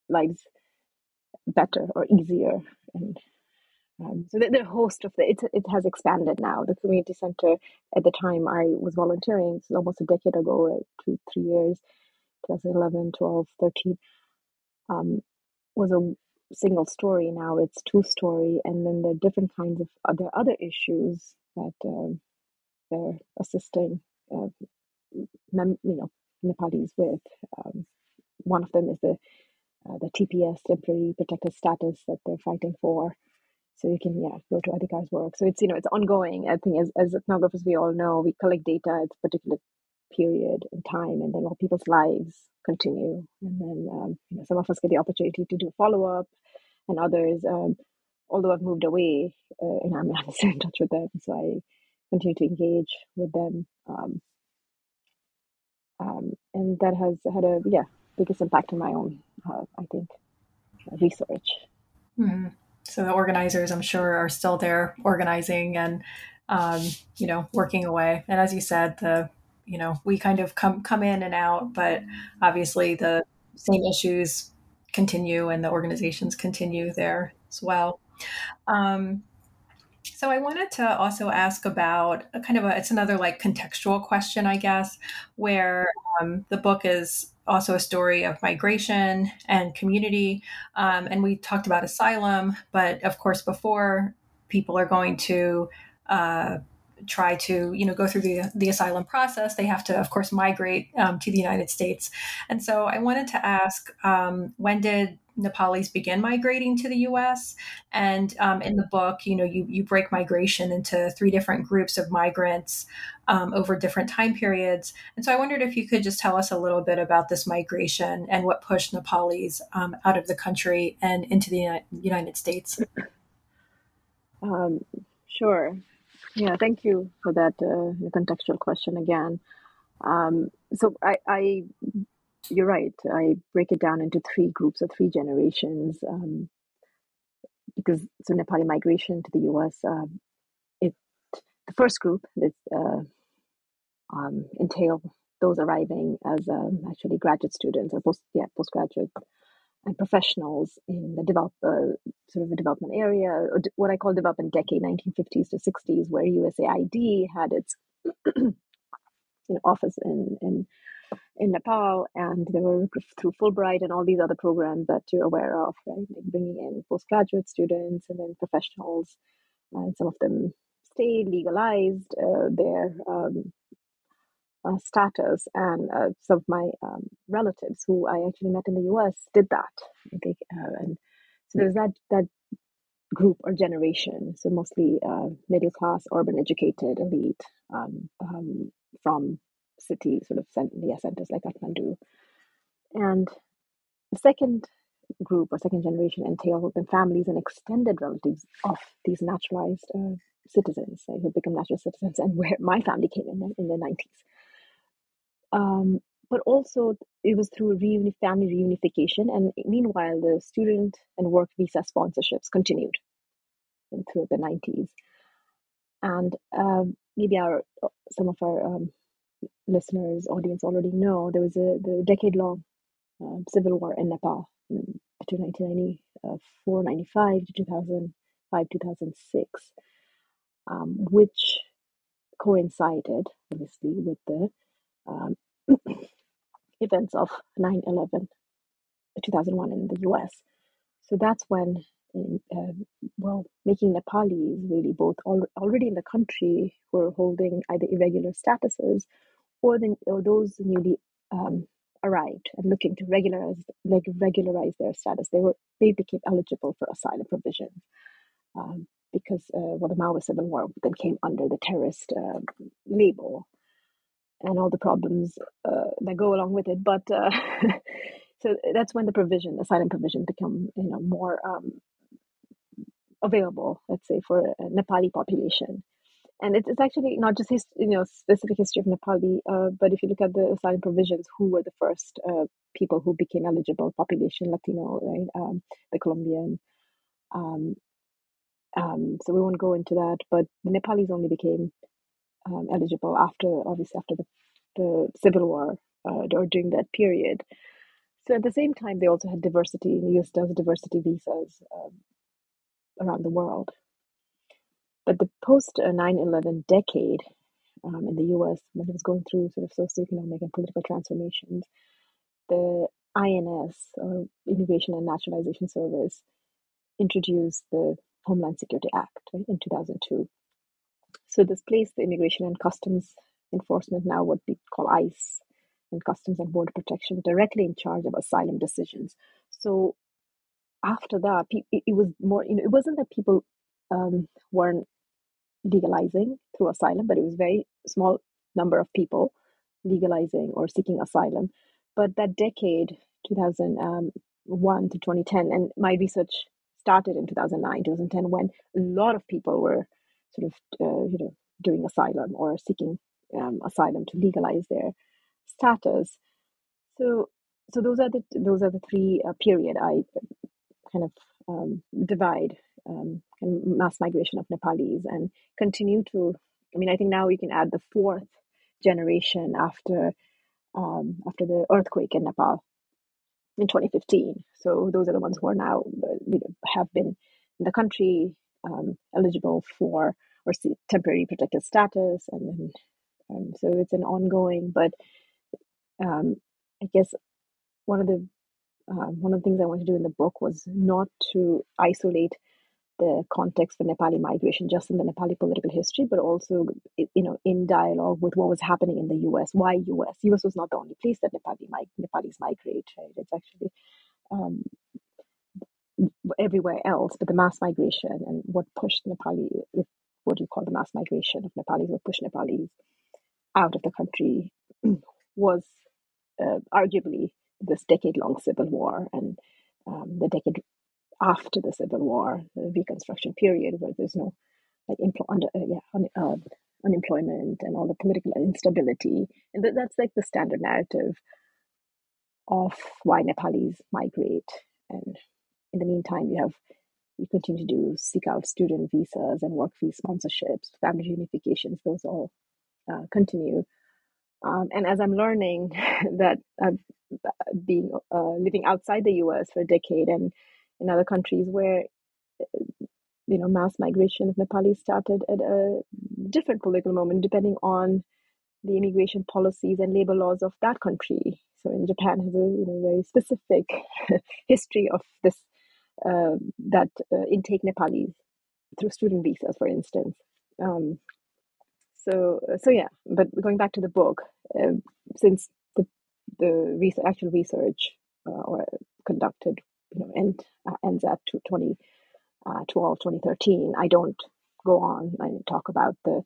Speaker 2: lives better or easier. And um, so the, the host of the it it has expanded now. The community center at the time I was volunteering, almost a decade ago, right, two three years, 2011, 12, 13, um, was a single story now it's two story and then there are different kinds of other other issues that uh, they're assisting uh, mem- you know Nepalis with um, one of them is the uh, the TPS temporary protected status that they're fighting for. So you can yeah go to Adhikar's work. So it's you know it's ongoing. I think as, as ethnographers we all know we collect data at particular period in time and then all people's lives continue and then um, you know some of us get the opportunity to do follow up and others, um, although I've moved away, uh, and I'm not still (laughs) in touch with them, so I continue to engage with them. Um, um, and that has had a yeah biggest impact on my own, uh, I think, research.
Speaker 1: Mm-hmm. So the organizers, I'm sure, are still there organizing and um, you know working away. And as you said, the you know we kind of come come in and out, but obviously the same issues continue and the organizations continue there as well. Um, so I wanted to also ask about a kind of a, it's another like contextual question, I guess, where um, the book is also a story of migration and community. Um, and we talked about asylum, but of course, before people are going to uh, try to you know go through the the asylum process they have to of course migrate um, to the united states and so i wanted to ask um, when did Nepalis begin migrating to the U.S. And um, in the book, you know, you you break migration into three different groups of migrants um, over different time periods. And so I wondered if you could just tell us a little bit about this migration and what pushed Nepalis um, out of the country and into the United States.
Speaker 2: Um, sure. Yeah, thank you for that uh, contextual question again. Um, so I, I, you're right. I break it down into three groups or three generations. Um, because so Nepali migration to the US, um, it the first group that uh, um, entail those arriving as um, actually graduate students or post yeah postgraduate and professionals in the develop sort of the development area, or what I call development decade, 1950s to 60s, where USAID had its (clears throat) you know, office in in in Nepal, and they were through Fulbright and all these other programs that you're aware of, right? Like bringing in postgraduate students and then professionals, and some of them stayed legalized uh, their um, uh, status, and uh, some of my um, relatives who I actually met in the U.S. did that. Okay, uh, and so there's that that group or generation. So mostly uh, middle class, urban educated elite um, um, from city sort of yeah, centers like Kathmandu. And the second group or second generation entail the families and extended relatives of these naturalized uh, citizens who become natural citizens and where my family came in in the 90s. Um, but also it was through reuni- family reunification. And meanwhile, the student and work visa sponsorships continued through the 90s. And um, maybe our some of our um, listeners, audience already know there was a the decade long um, civil war in Nepal between 1994 95 to 2005 2006, um, which coincided obviously with the um, (clears throat) events of 9 11, 2001 in the US. So that's when, uh, well, making Nepalis really both al- already in the country were holding either irregular statuses or, the, or those newly um, arrived and looking to regularize, like regularize their status. They were they became eligible for asylum provision um, because uh, well, the Maoist civil war then came under the terrorist uh, label and all the problems uh, that go along with it. But uh, (laughs) so that's when the provision, asylum provision, become you know more um, available. Let's say for a Nepali population, and it's, actually not just his, you know specific history of Nepali, uh, but if you look at the asylum provisions, who were the first uh, people who became eligible? Population Latino, right? Um, the Colombian. Um, um, so we won't go into that, but the Nepalis only became um, eligible after, obviously, after the, the civil war uh, or during that period. So at the same time, they also had diversity. The US does diversity visas um, around the world. But the post 9 11 decade um, in the US, when it was going through sort of socioeconomic and political transformations, the INS, or Immigration and Naturalization Service, introduced the Homeland Security Act right, in 2002. So this placed the Immigration and Customs Enforcement, now what we call ICE, and Customs and Border Protection, directly in charge of asylum decisions. So after that, it was more. You know, it wasn't that people um, weren't legalizing through asylum, but it was very small number of people legalizing or seeking asylum. But that decade, 2001 to 2010, and my research started in 2009, 2010, when a lot of people were sort of uh, you know doing asylum or seeking um, asylum to legalize their status. So so those are the those are the three uh, period I kind of um, divide um, mass migration of Nepalis and continue to. I mean, I think now we can add the fourth generation after um, after the earthquake in Nepal in 2015. So those are the ones who are now uh, you know, have been in the country um, eligible for or temporary protected status, and then um, so it's an ongoing. But um, I guess one of the uh, one of the things I wanted to do in the book was not to isolate the context for Nepali migration just in the Nepali political history, but also you know in dialogue with what was happening in the U.S. Why U.S. U.S. was not the only place that Nepali Nepalis migrate. Right? It's actually um, everywhere else, but the mass migration and what pushed Nepali, what do you call the mass migration of Nepalis, what pushed Nepalis out of the country (clears throat) was uh, arguably this decade long civil war and um, the decade after the civil war, the Reconstruction period, where there's no like empl- under, uh, yeah, un- uh, unemployment and all the political instability. And th- that's like the standard narrative of why Nepalis migrate. And in the meantime, you have you continue to do seek out student visas and work visa sponsorships, family reunifications. Those all uh, continue. Um, and as I'm learning (laughs) that I've been uh, living outside the U.S. for a decade and in other countries where you know mass migration of Nepali started at a different political moment, depending on the immigration policies and labor laws of that country. So, in Japan has a you know very specific (laughs) history of this uh, that uh, intake Nepalis through student visas, for instance. Um, so, so yeah. But going back to the book, uh, since the the research, actual research uh, or conducted, you know, end uh, ends at 2012, uh, 2013, I don't go on and talk about the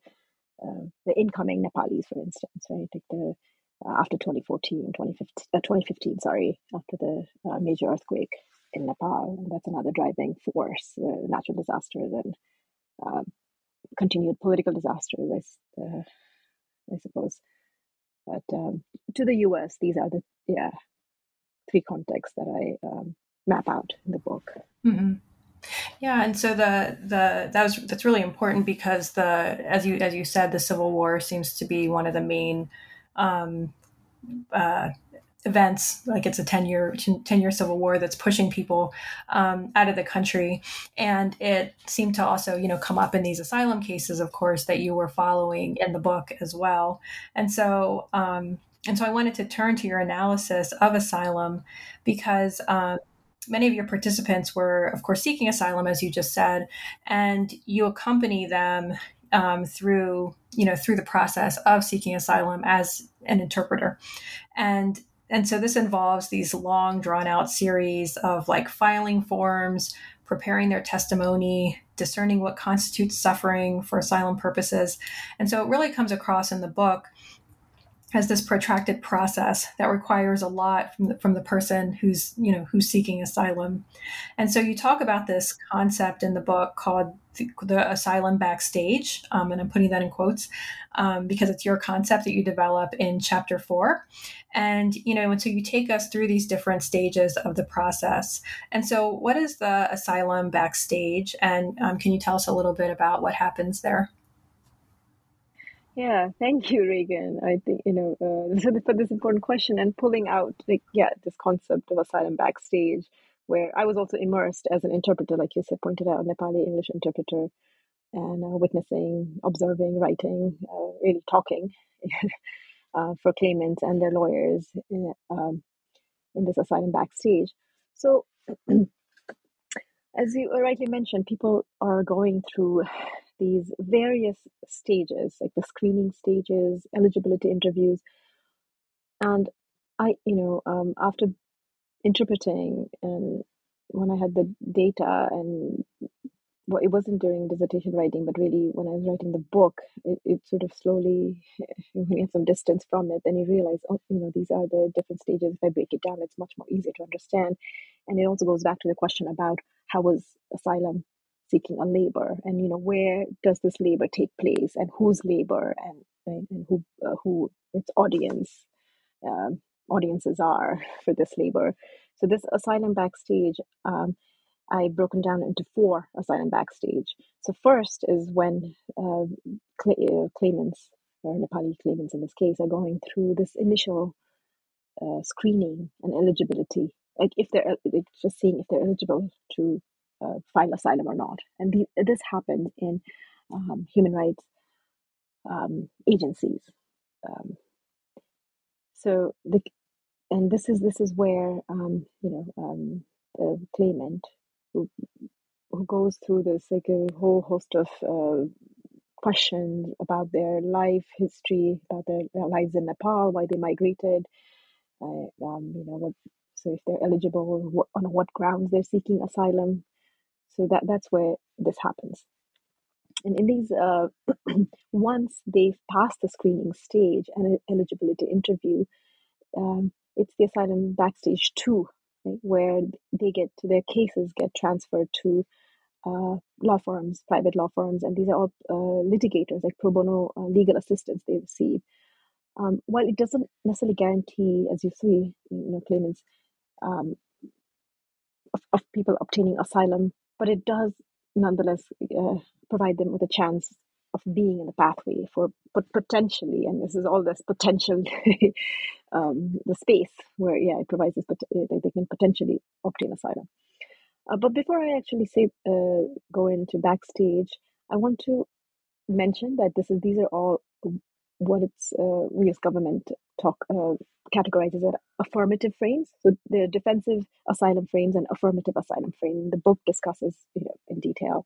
Speaker 2: uh, the incoming Nepalis, for instance, right? Like the uh, after 2014, 2015, uh, 2015, sorry, after the uh, major earthquake in Nepal, and that's another driving force, uh, natural disasters and um, continued political disasters, I, uh, I suppose. But um, to the U.S., these are the yeah three contexts that I um, map out in the book.
Speaker 1: Mm-hmm. Yeah, and so the the that was that's really important because the as you as you said, the Civil War seems to be one of the main um, uh, events like it's a 10 year 10 year civil war that's pushing people um, out of the country. And it seemed to also you know come up in these asylum cases of course that you were following in the book as well. And so um, and so i wanted to turn to your analysis of asylum because um, many of your participants were, of course, seeking asylum, as you just said, and you accompany them um, through, you know, through the process of seeking asylum as an interpreter, and and so this involves these long, drawn out series of like filing forms, preparing their testimony, discerning what constitutes suffering for asylum purposes, and so it really comes across in the book as this protracted process that requires a lot from the, from the person who's you know who's seeking asylum. And so you talk about this concept in the book called the, asylum backstage um, and i'm putting that in quotes um, because it's your concept that you develop in chapter four. And you know and so you take us through these different stages of the process. And so what is the asylum backstage? And um, can you tell us a little bit about what happens there?
Speaker 2: Yeah, thank you, Reagan. I think, you know, uh, (laughs) for this important question and pulling out, like, yeah, this concept of asylum backstage, where I was also immersed as an interpreter, like you said, pointed out, Nepali English interpreter, and uh, witnessing, observing, writing, uh, really talking (laughs) uh, for claimants and their lawyers in, um, in this asylum backstage. So, (clears throat) as you rightly mentioned, people are going through (sighs) these various stages, like the screening stages, eligibility interviews. And I, you know, um, after interpreting and when I had the data and well, it wasn't during dissertation writing, but really when I was writing the book, it, it sort of slowly, when you have some distance from it, then you realize, oh, you know, these are the different stages. If I break it down, it's much more easier to understand. And it also goes back to the question about how was asylum seeking a labor and you know where does this labor take place and whose labor and and, and who uh, who its audience um, audiences are for this labor so this asylum backstage um, i broken down into four asylum backstage so first is when uh, cl- uh, claimants or nepali claimants in this case are going through this initial uh, screening and eligibility like if they're like just seeing if they're eligible to uh, file asylum or not. And the, this happens in um, human rights um, agencies. Um, so the and this is this is where um, you know um, the claimant who who goes through this like a whole host of uh, questions about their life history, about their, their, lives in Nepal, why they migrated, uh, um, you know what. So if they're eligible, what, on what grounds they're seeking asylum, so that that's where this happens. And in these, uh, (clears throat) once they've passed the screening stage and eligibility interview, um, it's the asylum backstage two, right, where they get their cases get transferred to uh, law firms, private law firms, and these are all uh, litigators, like pro bono uh, legal assistance they receive. Um, while it doesn't necessarily guarantee, as you see, you know, claimants um, of, of people obtaining asylum but it does nonetheless uh, provide them with a chance of being in the pathway for but potentially, and this is all this potential, (laughs) um, the space where yeah it provides this, but they can potentially obtain asylum. Uh, but before I actually say uh, go into backstage, I want to mention that this is these are all what it's uh, U.S. government talk uh, categorizes as affirmative frames. So the defensive asylum frames and affirmative asylum frame. The book discusses you know in detail.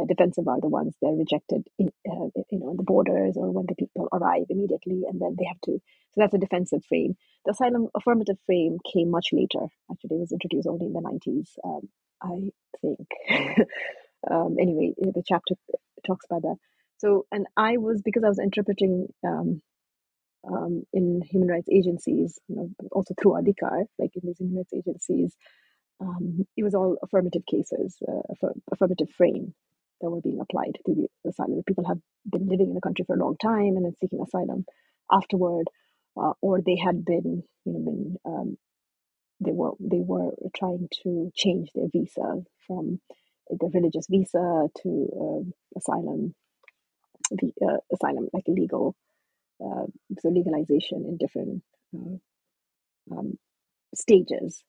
Speaker 2: Uh, defensive are the ones they're rejected in uh, you know in the borders or when the people arrive immediately and then they have to. So that's a defensive frame. The asylum affirmative frame came much later. Actually, it was introduced only in the nineties. Um, I think. (laughs) um, anyway, the chapter talks about that. So, and I was because I was interpreting um, um, in human rights agencies, you know, also through Adhikar, like in these human rights agencies, um, it was all affirmative cases, uh, affirmative frame that were being applied to the asylum. People have been living in the country for a long time and then seeking asylum afterward, uh, or they had been, you know, been um, they were they were trying to change their visa from the religious visa to uh, asylum the uh, asylum like legal uh, so legalization in different uh, um, stages.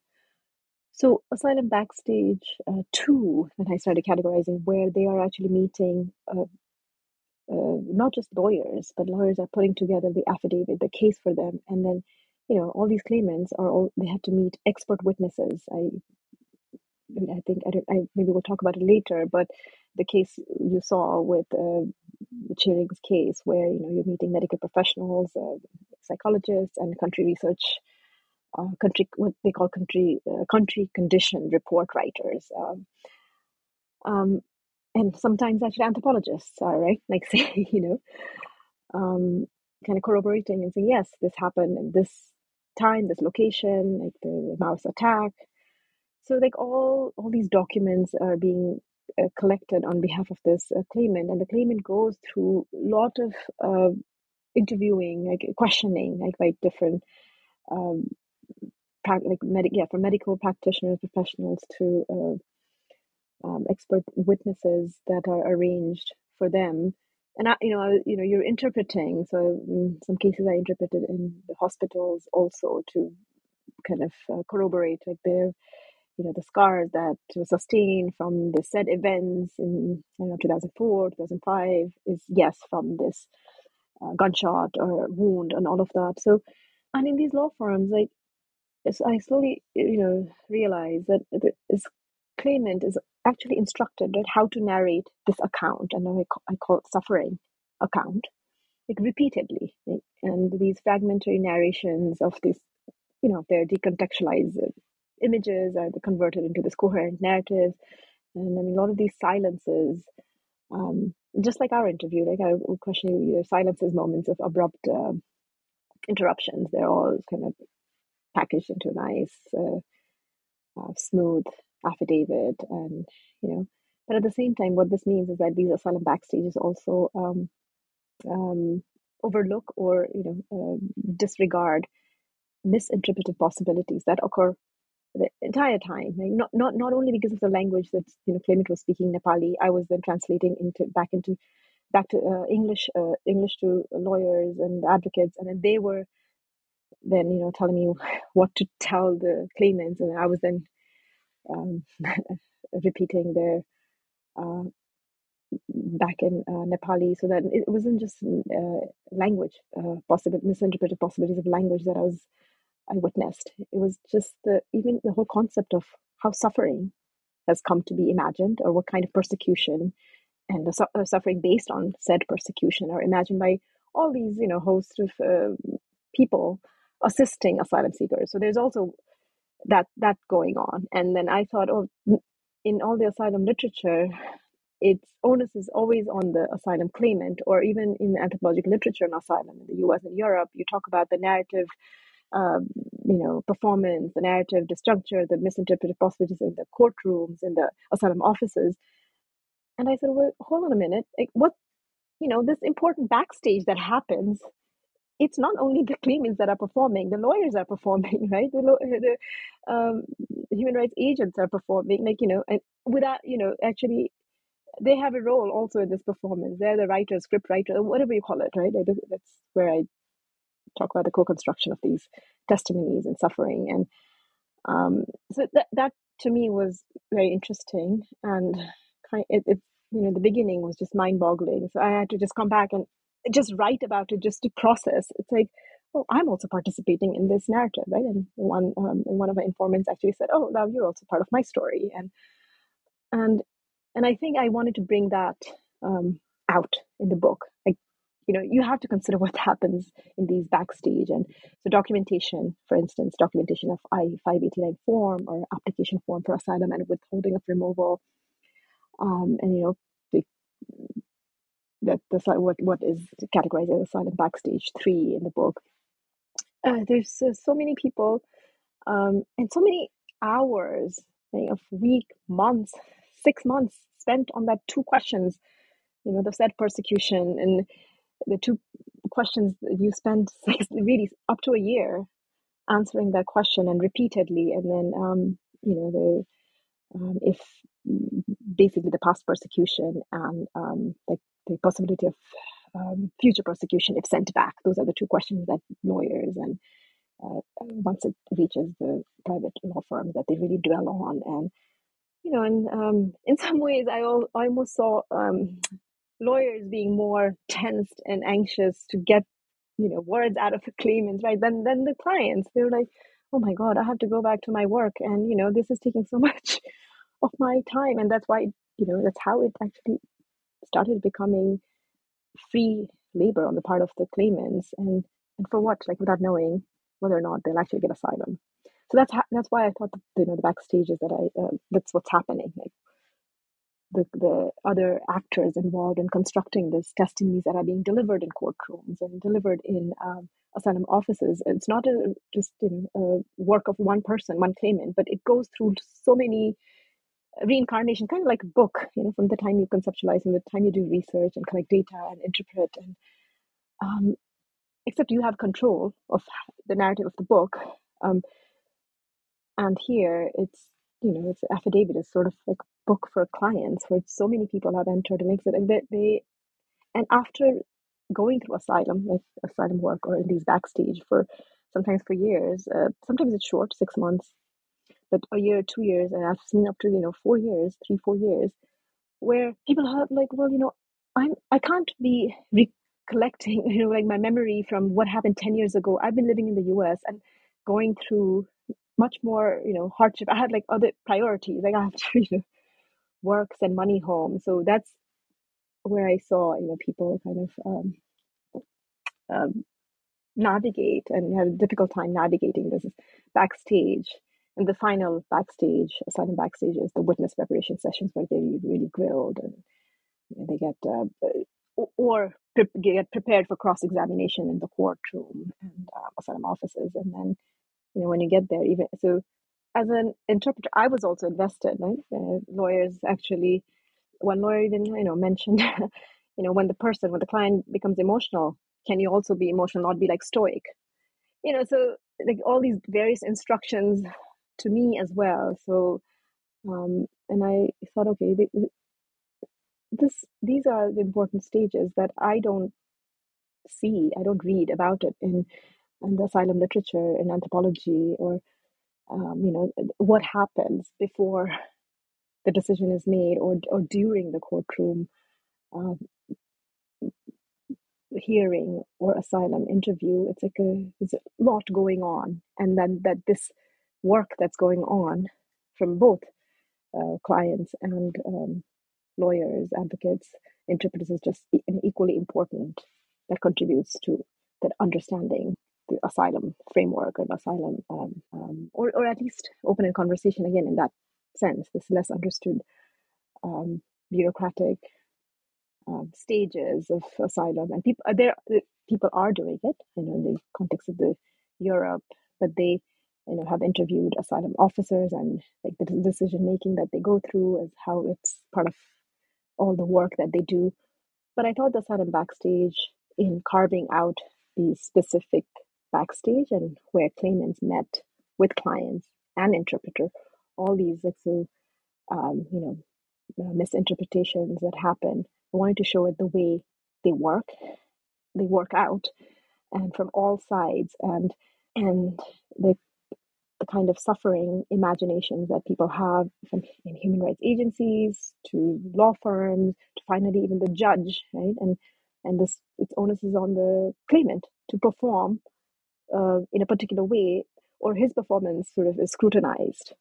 Speaker 2: So asylum backstage uh, two when i started categorizing where they are actually meeting uh, uh, not just lawyers but lawyers are putting together the affidavit the case for them and then you know all these claimants are all they have to meet expert witnesses. I I, think I, don't, I maybe we'll talk about it later, but the case you saw with uh, Chiring's case, where you know you're meeting medical professionals, uh, psychologists, and country research, uh, country what they call country uh, country condition report writers, um, um, and sometimes actually anthropologists are right, (laughs) like say you know, um, kind of corroborating and saying yes, this happened in this time, this location, like the Maoist attack. So like all all these documents are being uh, collected on behalf of this uh, claimant, and the claimant goes through a lot of uh, interviewing, like questioning, like by different, um, pra- like med- yeah, from medical practitioners, professionals to uh, um, expert witnesses that are arranged for them. And I, you know, you know, you're interpreting. So in some cases, I interpreted in the hospitals also to kind of uh, corroborate like their you know the scars that were sustained from the said events in you know 2004 2005 is yes from this uh, gunshot or wound and all of that. So and in these law firms like i slowly you know realized that this claimant is actually instructed right how to narrate this account and I call, I call it suffering account like repeatedly and these fragmentary narrations of this you know they're decontextualized images are converted into this coherent narrative. And I mean, a lot of these silences, um, just like our interview, like I would question you, either silences, moments of abrupt uh, interruptions, they're all kind of packaged into a nice, uh, uh, smooth affidavit. And, you know, but at the same time, what this means is that these asylum backstages also um, um, overlook or, you know, uh, disregard misinterpreted possibilities that occur the entire time like not not not only because of the language that you know claimant was speaking nepali i was then translating into back into back to uh, english uh, english to lawyers and advocates and then they were then you know telling me (laughs) what to tell the claimants and i was then um, (laughs) repeating their uh, back in uh, nepali so that it wasn't just uh, language uh, possible misinterpreted possibilities of language that i was I witnessed. It was just the even the whole concept of how suffering has come to be imagined, or what kind of persecution and the su- uh, suffering based on said persecution are imagined by all these, you know, host of uh, people assisting asylum seekers. So there's also that that going on. And then I thought, oh, in all the asylum literature, its onus is always on the asylum claimant, or even in anthropological literature in asylum in the U.S. and Europe, you talk about the narrative um, you know, performance, the narrative, the structure, the misinterpreted possibilities in the courtrooms, in the asylum offices. And I said, well, hold on a minute. Like, what, you know, this important backstage that happens it's not only the claimants that are performing, the lawyers are performing, (laughs) right? The, the um, human rights agents are performing, like, you know, and without, you know, actually, they have a role also in this performance. They're the writers, script writer, whatever you call it, right? That's where I talk about the co-construction of these testimonies and suffering. And um, so that, that to me was very interesting. And kind it, it, you know, the beginning was just mind boggling. So I had to just come back and just write about it just to process. It's like, oh, I'm also participating in this narrative, right? And one um, and one of my informants actually said, oh, now you're also part of my story, and and and I think I wanted to bring that um, out in the book. Like, you know, you have to consider what (laughs) happens in these backstage, and so documentation, for instance, documentation of I five eighty nine form or application form for asylum and withholding of removal, um, and you know, the that the what what is categorized as asylum backstage three in the book. Uh, there's uh, so many people um, and so many hours of week, months, six months spent on that two questions. You know, the said persecution and the two questions you spend (laughs) really up to a year answering that question and repeatedly, and then um, you know the um, if basically the past persecution and um, the the possibility of um, future prosecution if sent back? Those are the two questions that lawyers and uh, once it reaches the private law firms that they really dwell on. And you know, and um, in (laughs) some ways, I, al- I almost saw um, lawyers being more tensed and anxious to get you know words out of the claimants, right? Than than the clients. they're like, "Oh my God, I have to go back to my work, and you know, this is taking so (laughs) much of my time." And that's why you know that's how it actually started becoming free labor on the part of the claimants and and for what like without knowing whether or not they'll actually get asylum so that's ha- that's why i thought that, you know the backstage is that i uh, that's what's happening like the, the other actors involved in constructing these testimonies that are being delivered in courtrooms and delivered in um, asylum offices. It's not a, just you know, a work of one person, one claimant, but it goes through so many reincarnation, kind of like a book, you know, from the time you conceptualize and the time you do research and collect data and interpret and um, except you have control of the narrative of the book. Um, and here it's you know it's affidavit is sort of like book for clients where so many people have entered and exited and they, they and after going through asylum like asylum work or in these backstage for sometimes for years uh, sometimes it's short six months but a year, two years, and I've seen up to you know four years, three, four years, where people have like, well, you know, I'm I can't be recollecting, (laughs) you know, like my memory from what happened ten years ago. I've been living in the U.S. and going through much more, you know, hardship. I had like other priorities, like I have to, (laughs) you know, work, and money home. So that's where I saw, you know, people kind of um, um, navigate and have a difficult time navigating this backstage and the final backstage, asylum backstage, is the witness preparation sessions where they really grilled and they get uh, or get prepared for cross examination in the courtroom and uh, asylum offices, and then you know when you get there, even so. As an interpreter, I was also invested. Right? Uh, lawyers actually, one lawyer even you know (laughs) mentioned, you know, when the person, when the client becomes emotional, can you also be emotional, not be like stoic? You know, so like all these various instructions to me as well. So, um, and I thought, okay, this these are the important stages that I don't see, I don't read about it in in the asylum literature, in anthropology, or um, you know what happens before (laughs) the decision is made, or or during the courtroom um, hearing or asylum interview. It's like a a lot going on, and then that this work that's going on from both uh, clients and um, lawyers, advocates, interpreters is just equally important. That contributes to that understanding the asylum framework or the asylum, um, um, or or at least open in conversation again in that sense. This less understood um, bureaucratic um, stages of asylum, and people uh, there people are doing it. You know, in the context of the Europe, but they you know have interviewed asylum officers and like the decision making that they go through as how it's part of all the work that they do but i thought the asylum backstage in carving out these specific backstage and where claimants met with clients and interpreter, all these um, you know, uh, misinterpretations that happen. I wanted to show it the way they work, they work out, and from all sides, and and the the kind of suffering imaginations that people have from in human rights agencies to law firms to finally even the judge, right? And and this its onus is on the claimant to perform uh, in a particular way, or his performance sort of is scrutinized.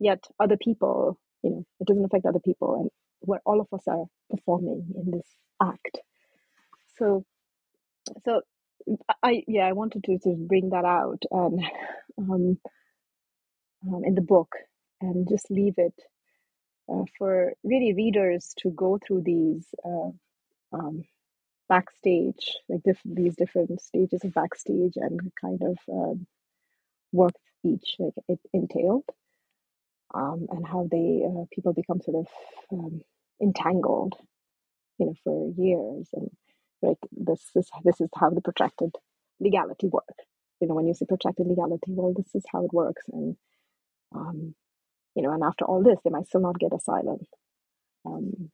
Speaker 2: Yet other people, you know, it doesn't affect other people, and where all of us are performing in this act. So, so I yeah, I wanted to to bring that out um, um, um, in the book and just leave it uh, for really readers to go through these uh, um, backstage, like diff- these different stages of backstage and kind of um, work each like it entailed, um, and how they uh, people become sort of um, entangled, you know, for years, and like this is this is how the protracted legality work. You know, when you say protracted legality, well, this is how it works, and um, you know, and after all this, they might still not get asylum. Um,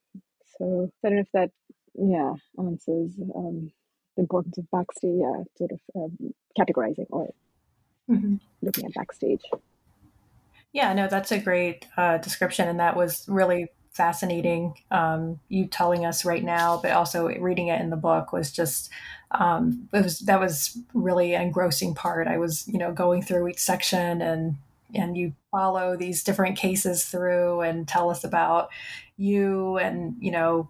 Speaker 2: so I don't know if that yeah answers um, the importance of backstage yeah sort of um, categorizing or mm-hmm. looking at backstage
Speaker 1: yeah no that's a great uh, description and that was really fascinating um, you telling us right now but also reading it in the book was just um, it was that was really engrossing part i was you know going through each section and and you follow these different cases through and tell us about you and you know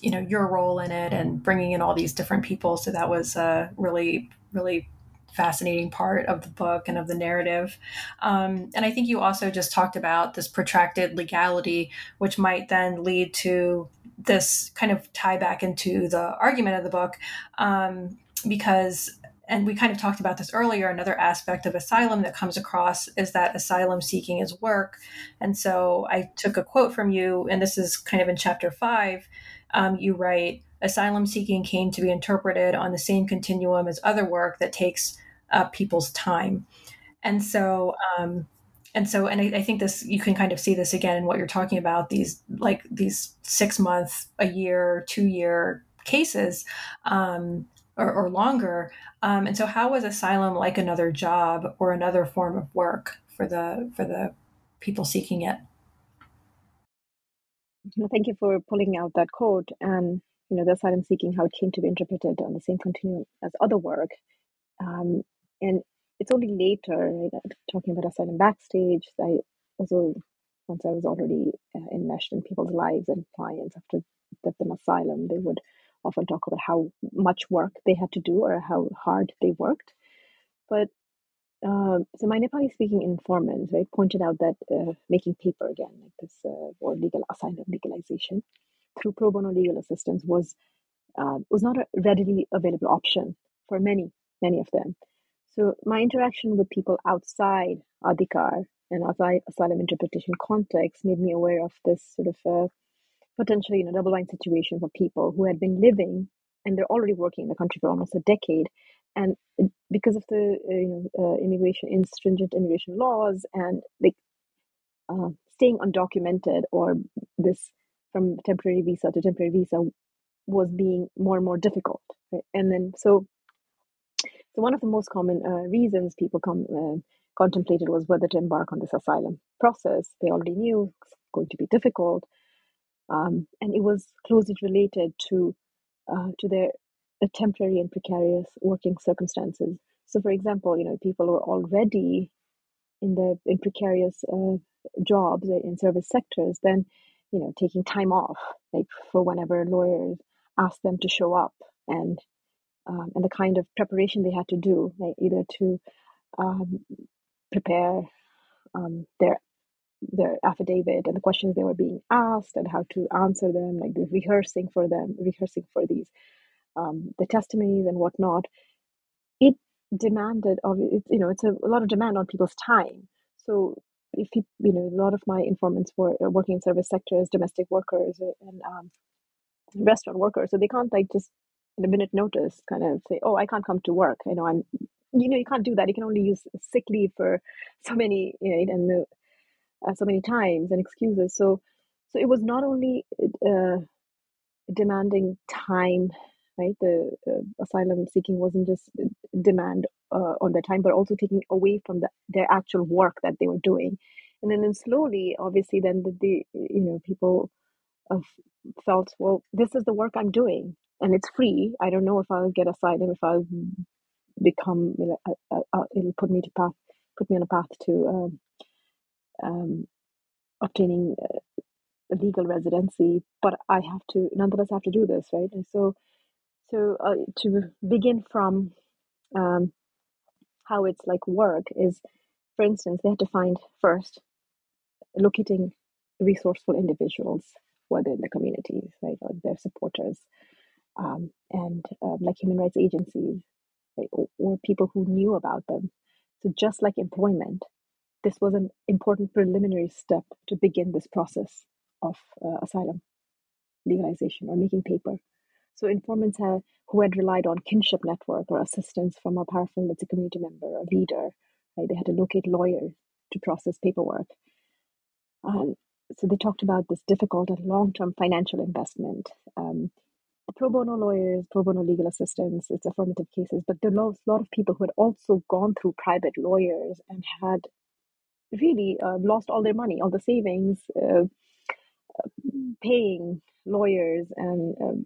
Speaker 1: you know your role in it and bringing in all these different people. So that was a really really fascinating part of the book and of the narrative. Um, and i think you also just talked about this protracted legality which might then lead to this kind of tie back into the argument of the book um, because and we kind of talked about this earlier another aspect of asylum that comes across is that asylum seeking is work. And so i took a quote from you and this is kind of in chapter five um, you write asylum seeking came to be interpreted on the same continuum as other work that takes up people's time. And so um, and so and I, I, think this you can kind of see this again in what you're talking about these like these six month a year two year cases um, or, or, longer. Um, and so how was asylum like another job or another form of work for the for the people seeking it
Speaker 2: Thank you for pulling out that quote and you know the asylum seeking how it came to be interpreted on the same continuum as other work. Um, and it's only later right, talking about asylum backstage. I also once I was already uh, enmeshed in people's lives and clients after in asylum, they would often talk about how much work they had to do or how hard they worked. But uh, so my Nepali speaking informants right pointed out that uh, making paper again like this uh, or legal asylum legalization through pro bono legal assistance was uh, was not a readily available option for many many of them. So my interaction with people outside Adhikar and outside asylum interpretation context made me aware of this sort of uh, potentially you know double line situation for people who had been living and they're already working in the country for almost a decade and because of the uh, you know uh, immigration in stringent immigration laws and like uh, staying undocumented or this from temporary visa to temporary visa was being more and more difficult right? and then so so one of the most common uh, reasons people come uh, contemplated was whether to embark on this asylum process they already knew it's going to be difficult um, and it was closely related to uh, to their temporary and precarious working circumstances. So, for example, you know, people are already in the in precarious uh, jobs in service sectors, then you know, taking time off, like for whenever lawyers ask them to show up, and um, and the kind of preparation they had to do, like either to um, prepare um, their their affidavit and the questions they were being asked and how to answer them, like rehearsing for them, rehearsing for these um, the testimonies and whatnot, it demanded of it, you know it's a, a lot of demand on people's time. So if you you know a lot of my informants were uh, working in service sectors, domestic workers, uh, and um, restaurant workers, so they can't like just in a minute notice kind of say, oh, I can't come to work. You know, I'm, you know, you can't do that. You can only use sick leave for (laughs) so many, you know, and uh, so many times and excuses. So, so it was not only uh, demanding time, right? The uh, asylum seeking wasn't just demand uh, on their time, but also taking away from the, their actual work that they were doing. And then, then slowly, obviously, then the, the you know people have felt, well, this is the work I'm doing, and it's free. I don't know if I'll get asylum, if I'll become, uh, uh, uh, it'll put me to path, put me on a path to um, um, obtaining legal residency, but I have to nonetheless have to do this, right? And so, so uh, to begin from um, how it's like work is, for instance, they had to find first locating resourceful individuals, whether in the communities, right, or their supporters, um, and um, like human rights agencies, right, or, or people who knew about them. So just like employment, this was an important preliminary step to begin this process of uh, asylum legalization or making paper. So informants have, who had relied on kinship network or assistance from a powerful community member, or leader, right? They had to locate lawyers to process paperwork. Um, so they talked about this difficult and long-term financial investment. Um, pro bono lawyers, pro bono legal assistance, it's affirmative cases, but there are a lot of people who had also gone through private lawyers and had really uh, lost all their money, all the savings, uh, paying lawyers and um,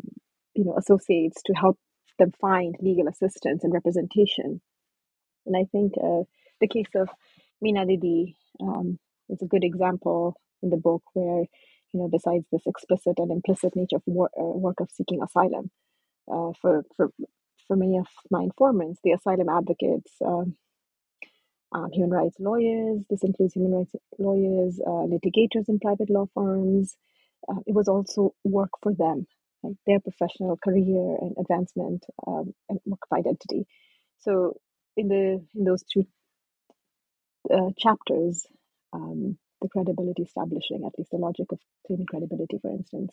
Speaker 2: you know associates to help them find legal assistance and representation. And I think uh, the case of Meena Didi um, is a good example in the book where you know besides this explicit and implicit nature of wor- uh, work of seeking asylum uh, for for for many of my informants, the asylum advocates. Um, um, human rights lawyers. This includes human rights lawyers, uh, litigators in private law firms. Uh, it was also work for them, like their professional career and advancement um, and work of identity. So in the in those two uh, chapters, um, the credibility establishing, at least the logic of claiming credibility, for instance,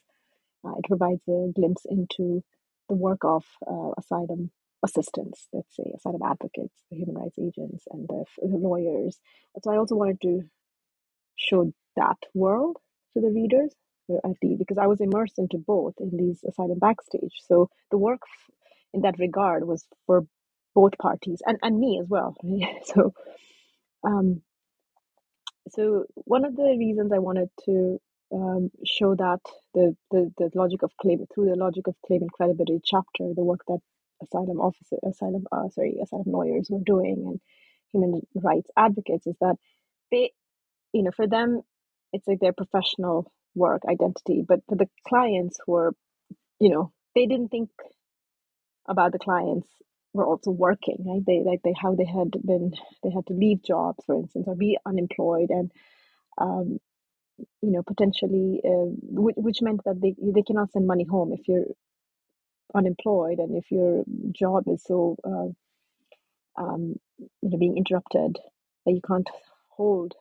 Speaker 2: uh, it provides a glimpse into the work of uh, asylum assistants, let's say asylum advocates, the human rights agents, and the, the lawyers. So I also wanted to show that world to the readers, at because I was immersed into both in these asylum backstage. So the work in that regard was for both parties and, and me as well. (laughs) so, um, so one of the reasons I wanted to um, show that the, the the logic of claim through the logic of claim and credibility chapter, the work that asylum officers, asylum, uh, sorry, asylum lawyers were doing and human rights advocates is that they, you know, for them, it's like their professional work identity. But for the clients who are, you know, they didn't think about the clients were also working, right? They like they how they had been they had to leave jobs, for instance, or be unemployed, and um, you know potentially, uh, which, which meant that they they cannot send money home if you're unemployed and if your job is so uh, um, you know being interrupted that you can't hold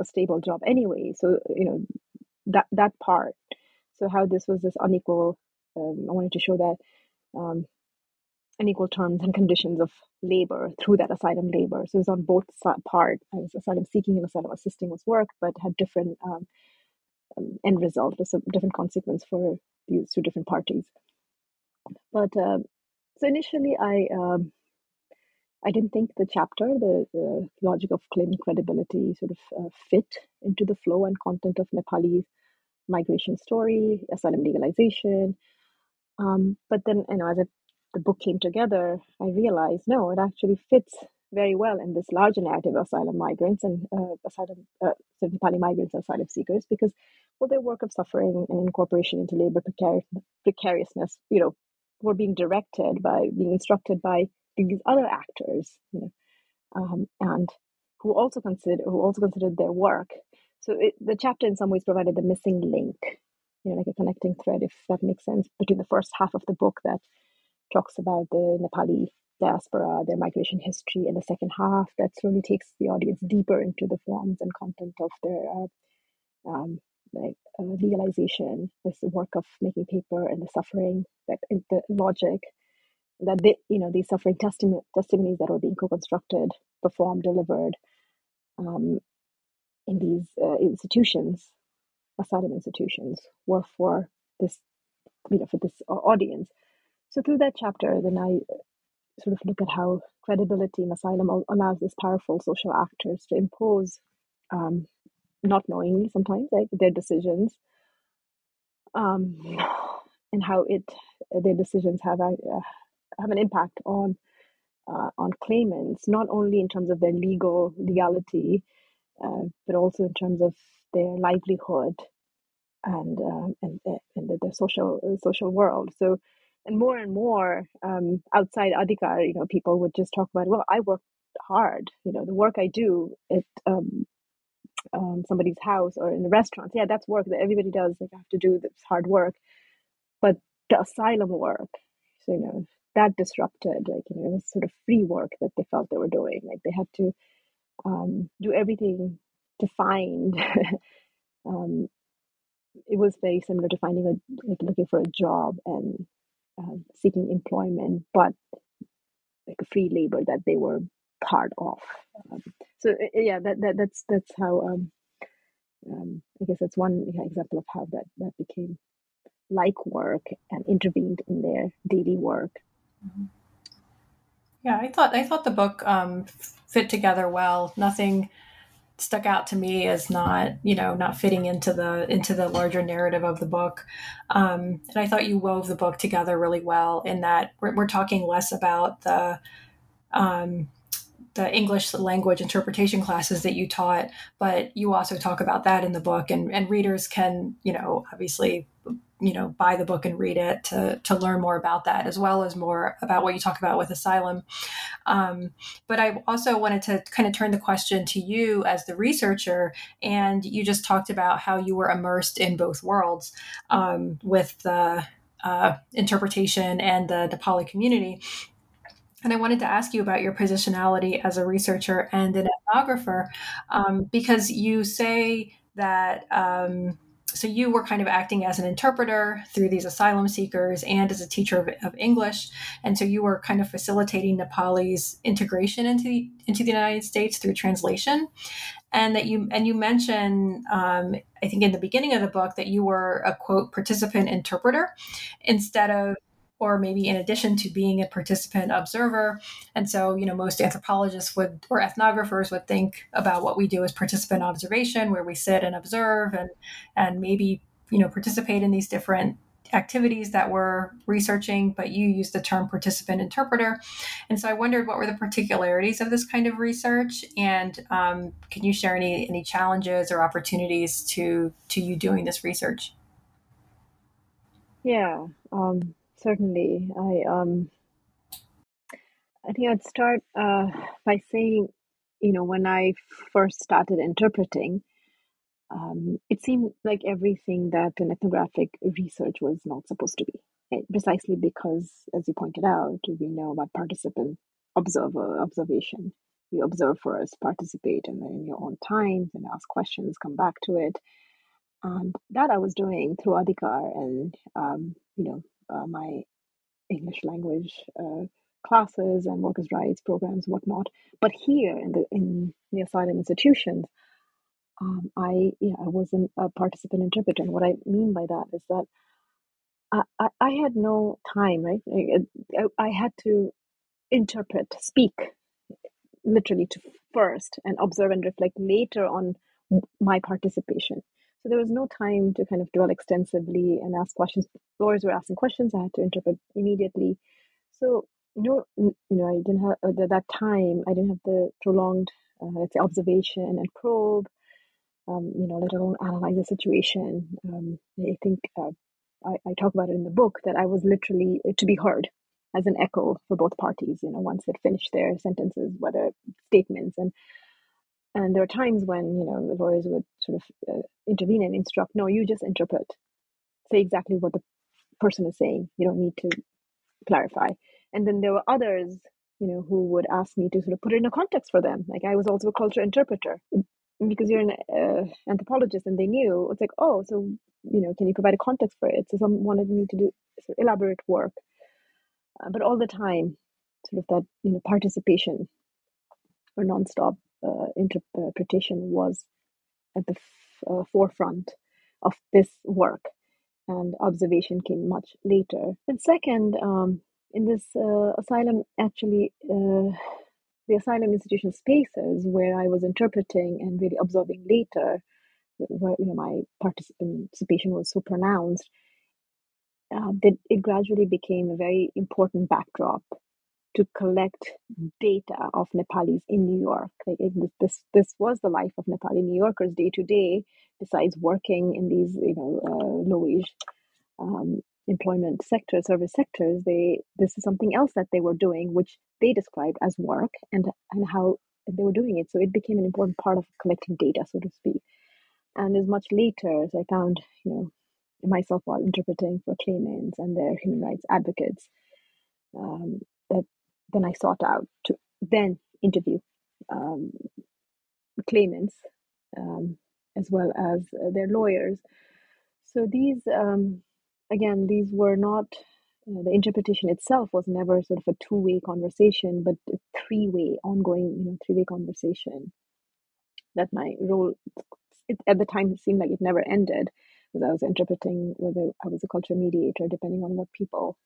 Speaker 2: a stable job anyway so you know that that part. So how this was this unequal um, i wanted to show that um, unequal terms and conditions of labor through that asylum labor. So it was on both part. As asylum seeking and asylum assisting was work but had different um, um end result was a different consequence for these two different parties. But uh, so initially, I um, I didn't think the chapter, the, the logic of claiming credibility, sort of uh, fit into the flow and content of Nepali migration story, asylum legalization. Um, but then, you know, as it, the book came together, I realized no, it actually fits very well in this larger narrative of asylum migrants and uh, asylum uh, Nepali migrants and asylum seekers because well, their work of suffering and incorporation into labor precari- precariousness, you know, were being directed by being instructed by these other actors you know um, and who also consider who also considered their work so it, the chapter in some ways provided the missing link you know like a connecting thread if that makes sense between the first half of the book that talks about the nepali diaspora their migration history and the second half that slowly takes the audience deeper into the forms and content of their uh, um, like uh, legalization, this work of making paper and the suffering, that the logic, that they, you know, these suffering testimonies that were being co-constructed, performed, delivered um, in these uh, institutions, asylum institutions, were for this, you know, for this audience. So through that chapter, then I sort of look at how credibility in asylum allows these powerful social actors to impose, um, not knowingly sometimes, like their decisions, um, and how it their decisions have a, uh, have an impact on uh, on claimants, not only in terms of their legal legality, uh, but also in terms of their livelihood and um, and and the, the social social world. So and more and more um, outside Adhikar, you know, people would just talk about, well, I work hard. You know, the work I do at um, um, somebody's house or in the restaurants, yeah, that's work that everybody does. They have to do this hard work, but the asylum work, so you know, that disrupted. Like you know, it was sort of free work that they felt they were doing. Like they had to um, do everything to find. (laughs) um, it was very similar to finding a like looking for a job and um, seeking employment, but like free labor that they were part of. Um, so yeah, that, that that's that's how um, um, I guess that's one example of how that that became like work and intervened in their daily work.
Speaker 1: Mm-hmm. Yeah, I thought I thought the book um, fit together well. Nothing stuck out to me as not you know not fitting into the into the larger narrative of the book um, and i thought you wove the book together really well in that we're, we're talking less about the um, the english language interpretation classes that you taught but you also talk about that in the book and, and readers can you know obviously you know buy the book and read it to to learn more about that as well as more about what you talk about with asylum. Um, but i also wanted to kind of turn the question to you as the researcher and you just talked about how you were immersed in both worlds um, with the uh, interpretation and the nepali community. And I wanted to ask you about your positionality as a researcher and an ethnographer, um, because you say that um, so you were kind of acting as an interpreter through these asylum seekers and as a teacher of, of, English, and so you were kind of facilitating Nepali's integration into the, into the United States through translation, and that you and you mentioned um, I think in the beginning of the book that you were a quote participant interpreter instead of or maybe in addition to being a participant observer. And so, you know, most anthropologists would or ethnographers would think about what we do as participant observation, where we sit and observe and and maybe, you know, participate in these different activities that we're researching, but you use the term participant interpreter. And so I wondered what were the particularities of this kind of research, and um, can you share any any challenges or opportunities to to you doing this research?
Speaker 2: Yeah, um, certainly. I um, I think I'd start uh, by saying, you know, when I first started interpreting, um, it seemed like everything that an ethnographic research was not supposed to be, eh, precisely because, as you pointed out, we know about participant observer observation. You observe first, participate, and then in your own time, and ask questions, come back to it. And that I was doing through Adhikar and, um, you know, uh, my English language uh, classes and workers' rights programs, whatnot. But here in the in the asylum institutions, um, I yeah I wasn't a participant interpreter. And what I mean by that is that I, I, I had no time, right? I, I had to interpret, speak literally to first and observe and reflect later on my participation. So there was no time to kind of dwell extensively and ask questions. Lawyers were asking questions. I had to interpret immediately. So no, you know, I didn't have at uh, that time. I didn't have the prolonged, uh, let's say, observation and probe. Um, you know, let alone analyze the situation. Um, I think uh, I, I talk about it in the book that I was literally uh, to be heard as an echo for both parties. You know, once they finished their sentences, whether statements and and there are times when you know the lawyers would sort of uh, intervene and instruct, no, you just interpret, say exactly what the person is saying. You don't need to clarify. And then there were others, you know, who would ask me to sort of put it in a context for them. Like I was also a culture interpreter because you're an uh, anthropologist, and they knew it's like, oh, so you know, can you provide a context for it? So someone wanted me to do sort of elaborate work uh, but all the time, sort of that you know participation or nonstop uh, interpretation was at the f- uh, forefront of this work, and observation came much later. And second, um, in this uh, asylum, actually, uh, the asylum institution spaces where I was interpreting and really observing later, where you know my participation was so pronounced, uh, that it gradually became a very important backdrop to collect data of Nepalis in New York. It, this, this was the life of Nepali New Yorkers day to day. Besides working in these, you know, uh, low wage um, employment sectors, service sectors, they this is something else that they were doing, which they described as work, and and how they were doing it. So it became an important part of collecting data, so to speak. And as much later as I found, you know, myself while interpreting for claimants and their human rights advocates, um, that then I sought out to then interview um, claimants um, as well as uh, their lawyers. So these, um, again, these were not, uh, the interpretation itself was never sort of a two way conversation, but a three way ongoing, you know, three way conversation. That my role, it, at the time, it seemed like it never ended because I was interpreting whether I was a culture mediator, depending on what people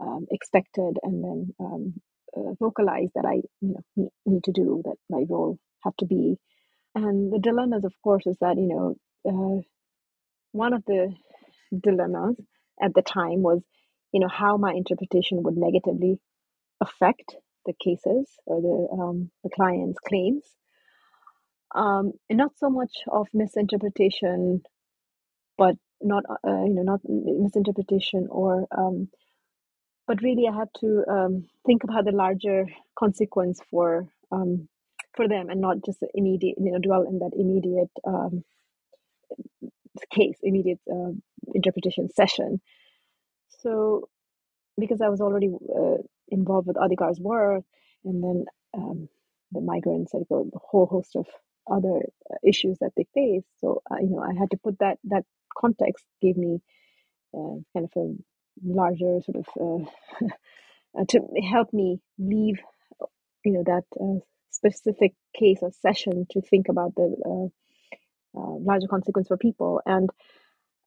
Speaker 2: um, expected, and then um, uh, vocalized that I you know need, to do that my role had to be. And the dilemmas, of course, is that you know uh, one of the dilemmas at the time was you know how my interpretation would negatively affect the cases or the um, the client's claims, um, and not so much of misinterpretation, but not uh, you know not misinterpretation or um, but really I had to um, think about the larger consequence for um, for them and not just immediate you know dwell in that immediate um, case immediate uh, interpretation session. So because I was already uh, involved with Adhikar's work and then um, the migrants like a whole host of other uh, issues that they face so uh, you know I had to put that that context gave me uh, kind of a larger sort of uh, (laughs) uh, to help me leave you know that uh, specific case or session to think about the uh, uh, larger consequence for people. And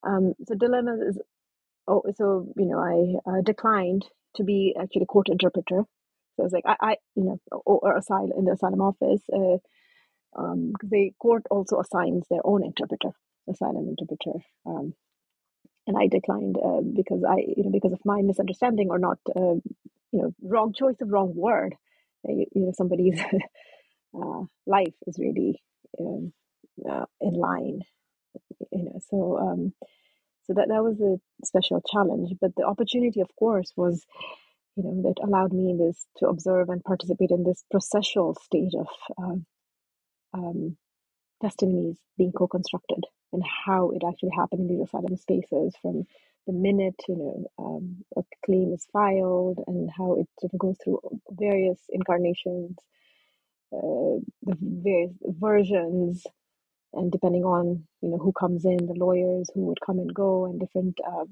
Speaker 2: um, so dilemma is oh so you know i declined to be actually a court interpreter. So I was like I, I you know or, or asylum in the asylum office um, the court also assigns their own interpreter asylum interpreter um, and I declined uh, because I, you know, because of my misunderstanding or not, uh, you know, wrong choice of wrong word. Uh, you, know, somebody's (laughs) uh, life is really um, uh, in line. You know, so um, so that that was a special challenge. But the opportunity, of course, was you know that allowed me this to observe and participate in this processual stage of um testimonies being co-constructed and how it actually happened in these asylum spaces from the minute you know um, a claim is filed and how it sort of goes through various incarnations uh, the various versions. And depending on you know who comes in the lawyers who would come and go and different uh,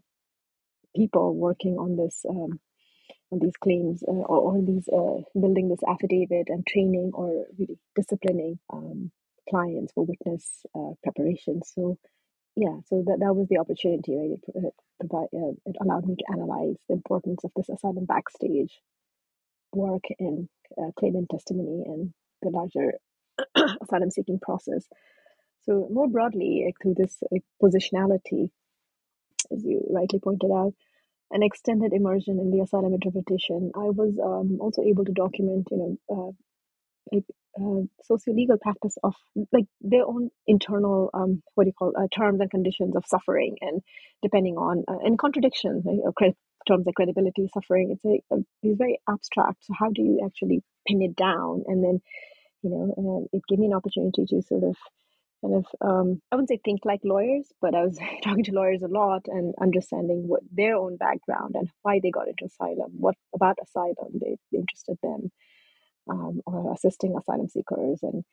Speaker 2: people working on this um, on these claims uh, or, or these uh, building this affidavit and training or really disciplining um, clients for witness uh, preparation. So yeah, so that, that was the opportunity, right? It, provide, uh, it allowed me to analyze the importance of this asylum backstage work in uh, claimant testimony and the larger (clears throat) asylum seeking process. So more broadly, like, through this like, positionality, as you rightly pointed out, an extended immersion in the asylum interpretation, I was um, also able to document, you know, uh, uh, socio-legal practice of like their own internal um, what do you call uh, terms and conditions of suffering and depending on uh, and contradictions right? cre- terms like credibility suffering. It's a, a, it's very abstract. So how do you actually pin it down? And then you know it gave me an opportunity to sort of kind of um, i wouldn't say think like lawyers but i was (laughs) talking to lawyers a lot and understanding what their own background and why they got into asylum what about asylum they, they interested them um, or assisting asylum seekers and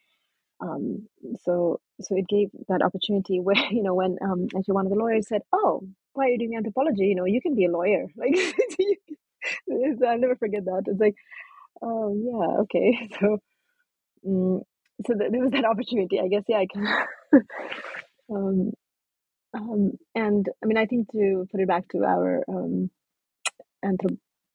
Speaker 2: um, so so it gave that opportunity where (laughs) you know when um, actually one of the lawyers said oh why are you doing anthropology you know you can be a lawyer (laughs) like (laughs) I'll never forget that. It's like, oh yeah, okay. So, um, so th- there was that opportunity. I guess yeah, I can. um, um, and I mean, I think to put it back to our um,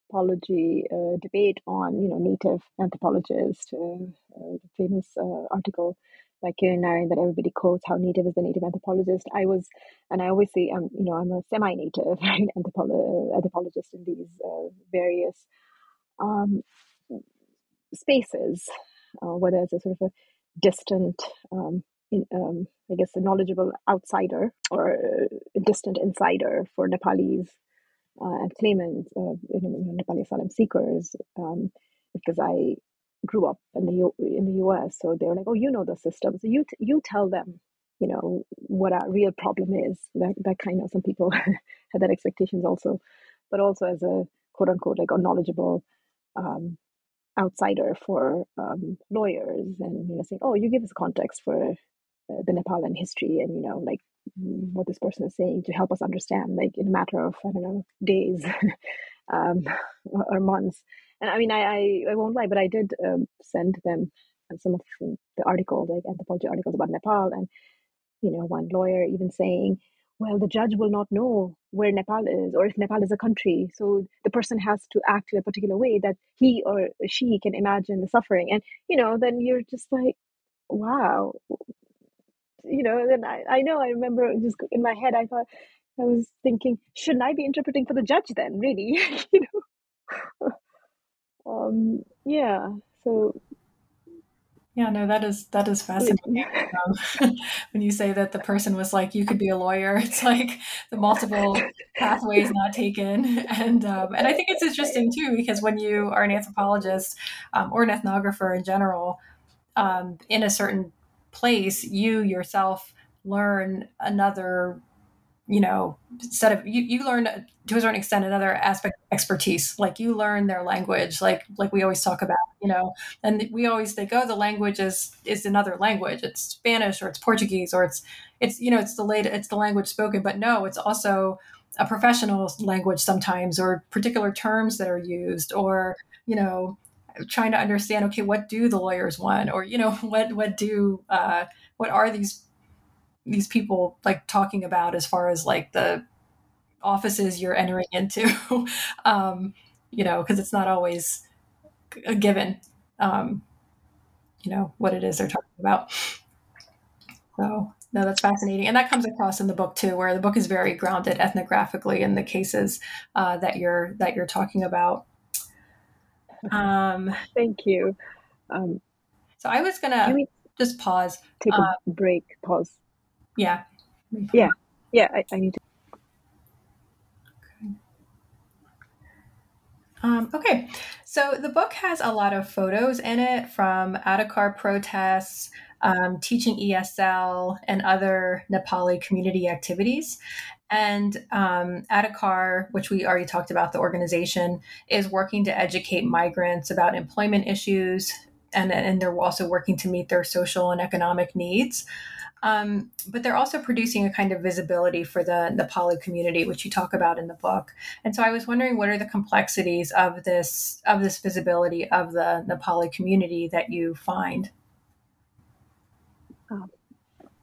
Speaker 2: anthropology uh, debate on you know native anthropologist, uh, uh, famous uh, article by Kirin Narayan that everybody quotes how native is the native anthropologist. I was, and I always say, I'm you know I'm a semi-native (laughs) right, anthropolo- anthropologist in these uh, various um, spaces, uh, whether it's a sort of a distant. Um, in, um, I guess a knowledgeable outsider or a distant insider for Nepalis uh, and claimants, uh, you know, Nepali asylum seekers, um, because I grew up in the U- in the U.S. So they were like, "Oh, you know the system, so you t- you tell them, you know, what our real problem is." That that kind of some people (laughs) had that expectations also, but also as a quote unquote like a knowledgeable um, outsider for um, lawyers, and you know, saying, "Oh, you give us context for uh, the Nepalan history, and you know, like what this person is saying to help us understand, like in a matter of I don't know days (laughs) um, or months." And I mean, I, I, I won't lie, but I did um, send them some of the articles, like anthropology articles about Nepal, and you know, one lawyer even saying, "Well, the judge will not know where Nepal is, or if Nepal is a country, so the person has to act in a particular way that he or she can imagine the suffering." And you know, then you're just like, "Wow." You know, then I, I know I remember just in my head, I thought I was thinking, shouldn't I be interpreting for the judge then? Really, (laughs) you know. um, yeah. So
Speaker 1: yeah, no, that is that is fascinating. Um, (laughs) when you say that the person was like, you could be a lawyer, (laughs) it's like the multiple pathways not taken, and um, and I think it's interesting too because when you are an anthropologist um, or an ethnographer in general, um, in a certain place, you yourself learn another you know set of you, you learn to a certain extent another aspect of expertise. Like you learn their language like like we always talk about you know and we always think oh the language is is another language. It's spanish or it's portuguese or it's it's you know it's the late it's the language spoken. But no it's also a professional language sometimes or particular terms that are used or you know trying to understand okay what do the lawyers want? Or you know (laughs) what what do uh what are these these people like talking about as far as like the offices you're entering into? (laughs) Um, you know because it's not always a given um, you know what it is they're talking about. So no that's fascinating. And that comes across in the book too where the book is very grounded ethnographically in the cases uh, that you're that you're talking about
Speaker 2: um, thank you um,
Speaker 1: so i was gonna just pause
Speaker 2: take a uh, break pause
Speaker 1: yeah.
Speaker 2: Yeah. Yeah. I, I need to.
Speaker 1: Okay. Um, okay. So the book has a lot of photos in it from Adhikar protests, um, teaching ESL, and other Nepali community activities. And um, which we already talked about, the organization is working to educate migrants about employment issues, and, and they're also working to meet their social and economic needs. Um, but they're also producing a kind of visibility for the Nepali community, which you talk about in the book. And so I was wondering, what are the complexities of this of this visibility of the Nepali community that you find?
Speaker 2: Oh,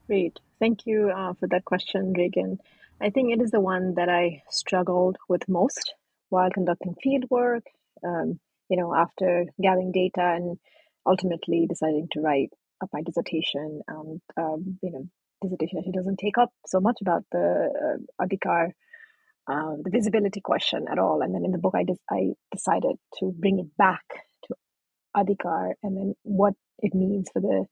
Speaker 2: great, thank you uh, for that question, Regan. I think it is the one that I struggled with most while conducting field work. Um, you know, after gathering data and ultimately deciding to write of my dissertation and um, you know dissertation actually doesn't take up so much about the uh, adhikar uh, the visibility question at all and then in the book I, des- I decided to bring it back to adhikar and then what it means for the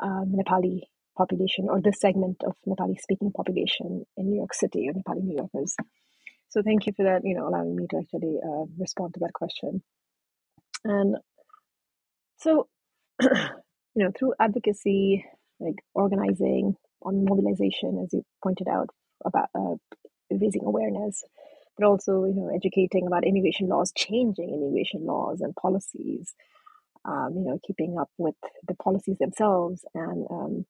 Speaker 2: um, nepali population or this segment of nepali speaking population in new york city or nepali new yorkers. So thank you for that you know allowing me to actually uh, respond to that question. And so (clears throat) you know, through advocacy, like organizing on mobilization, as you pointed out, about uh, raising awareness, but also, you know, educating about immigration laws, changing immigration laws and policies, um, you know, keeping up with the policies themselves and um,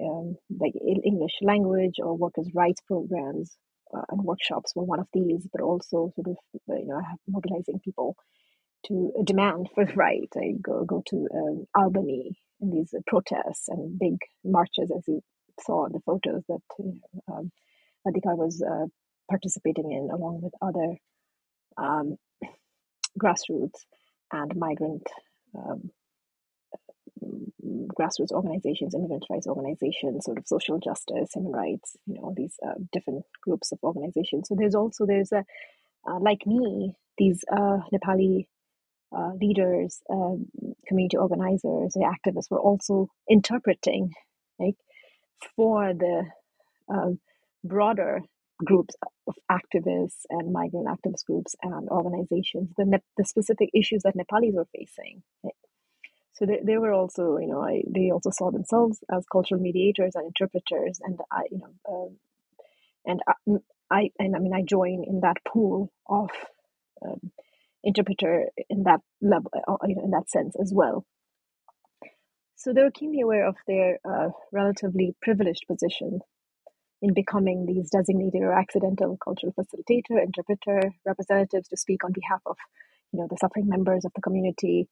Speaker 2: um, like English language or workers' rights programs, uh, and workshops were one of these, but also sort of you know mobilizing people to demand for (laughs) rights. I go go to um, Albany in these protests and big marches, as you saw in the photos that you know, um, Adhikar was uh, participating in, along with other um, (clears throat) grassroots and migrant um, grassroots organizations, immigrant rights organizations, sort of social justice, human rights, you know, these uh, different groups of organizations. So there's also there's a uh, like me, these uh, Nepali uh, leaders, um, community organizers, activists were also interpreting, like, for the um, broader groups of activists and migrant activist groups and organizations, the, ne- the specific issues that Nepalis were facing. So they, they were also, you know, I, they also saw themselves as cultural mediators and interpreters, and I, you know, um, and I, I, and I mean, I join in that pool of um, interpreter in that level, uh, you know, in that sense as well. So they were keenly aware of their uh, relatively privileged position in becoming these designated or accidental cultural facilitator, interpreter, representatives to speak on behalf of, you know, the suffering members of the community,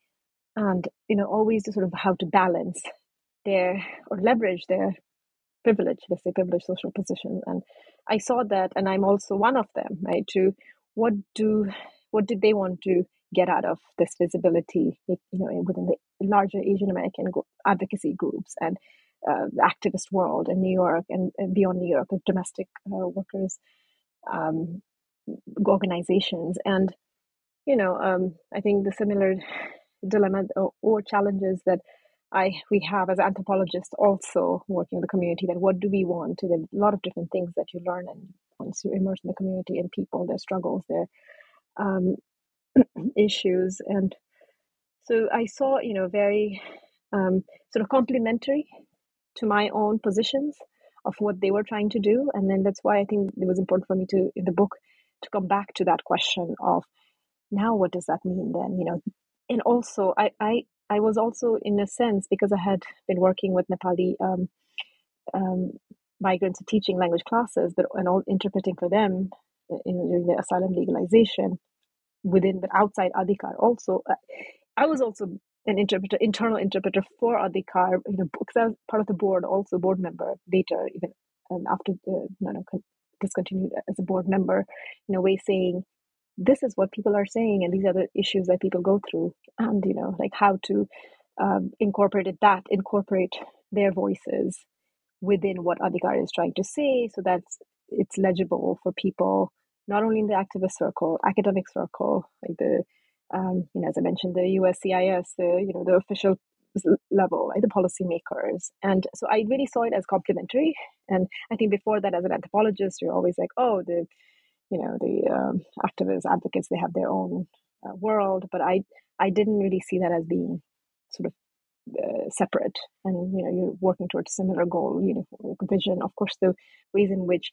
Speaker 2: and you know, always sort of how to balance their or leverage their privilege, let's say privileged social position. And I saw that, and I'm also one of them, right? To what do what did they want to get out of this visibility, you know, within the larger Asian American advocacy groups and uh, the activist world in New York and, and beyond New York, of domestic uh, workers um, organizations, and you know, um, I think the similar dilemma or, or challenges that I we have as anthropologists also working in the community that what do we want? There are a lot of different things that you learn and once you immerse in the community and people, their struggles, their um, (clears throat) issues, and so I saw you know very um, sort of complementary to my own positions of what they were trying to do, and then that's why I think it was important for me to in the book to come back to that question of now what does that mean then? You know and also I, I I was also in a sense because I had been working with Nepali um, um, migrants teaching language classes, but and all interpreting for them uh, in, during the asylum legalization within but outside Adhikar also. Uh, I was also an interpreter, internal interpreter for Adhikar, you know, because I was part of the board, also board member later, even um, after the you know, discontinued as a board member, in a way saying this is what people are saying and these are the issues that people go through and you know like how to um, incorporate that incorporate their voices within what Adhikar is trying to say so that it's legible for people not only in the activist circle academic circle like the um, you know as i mentioned the uscis the you know the official level like the policymakers. And so i really saw it as complementary and i think before that as an anthropologist you're always like oh the you know the um, activists advocates they have their own uh, world but i i didn't really see that as being sort of uh, separate. And you know you're working towards a similar goal you know vision. Of course the ways in which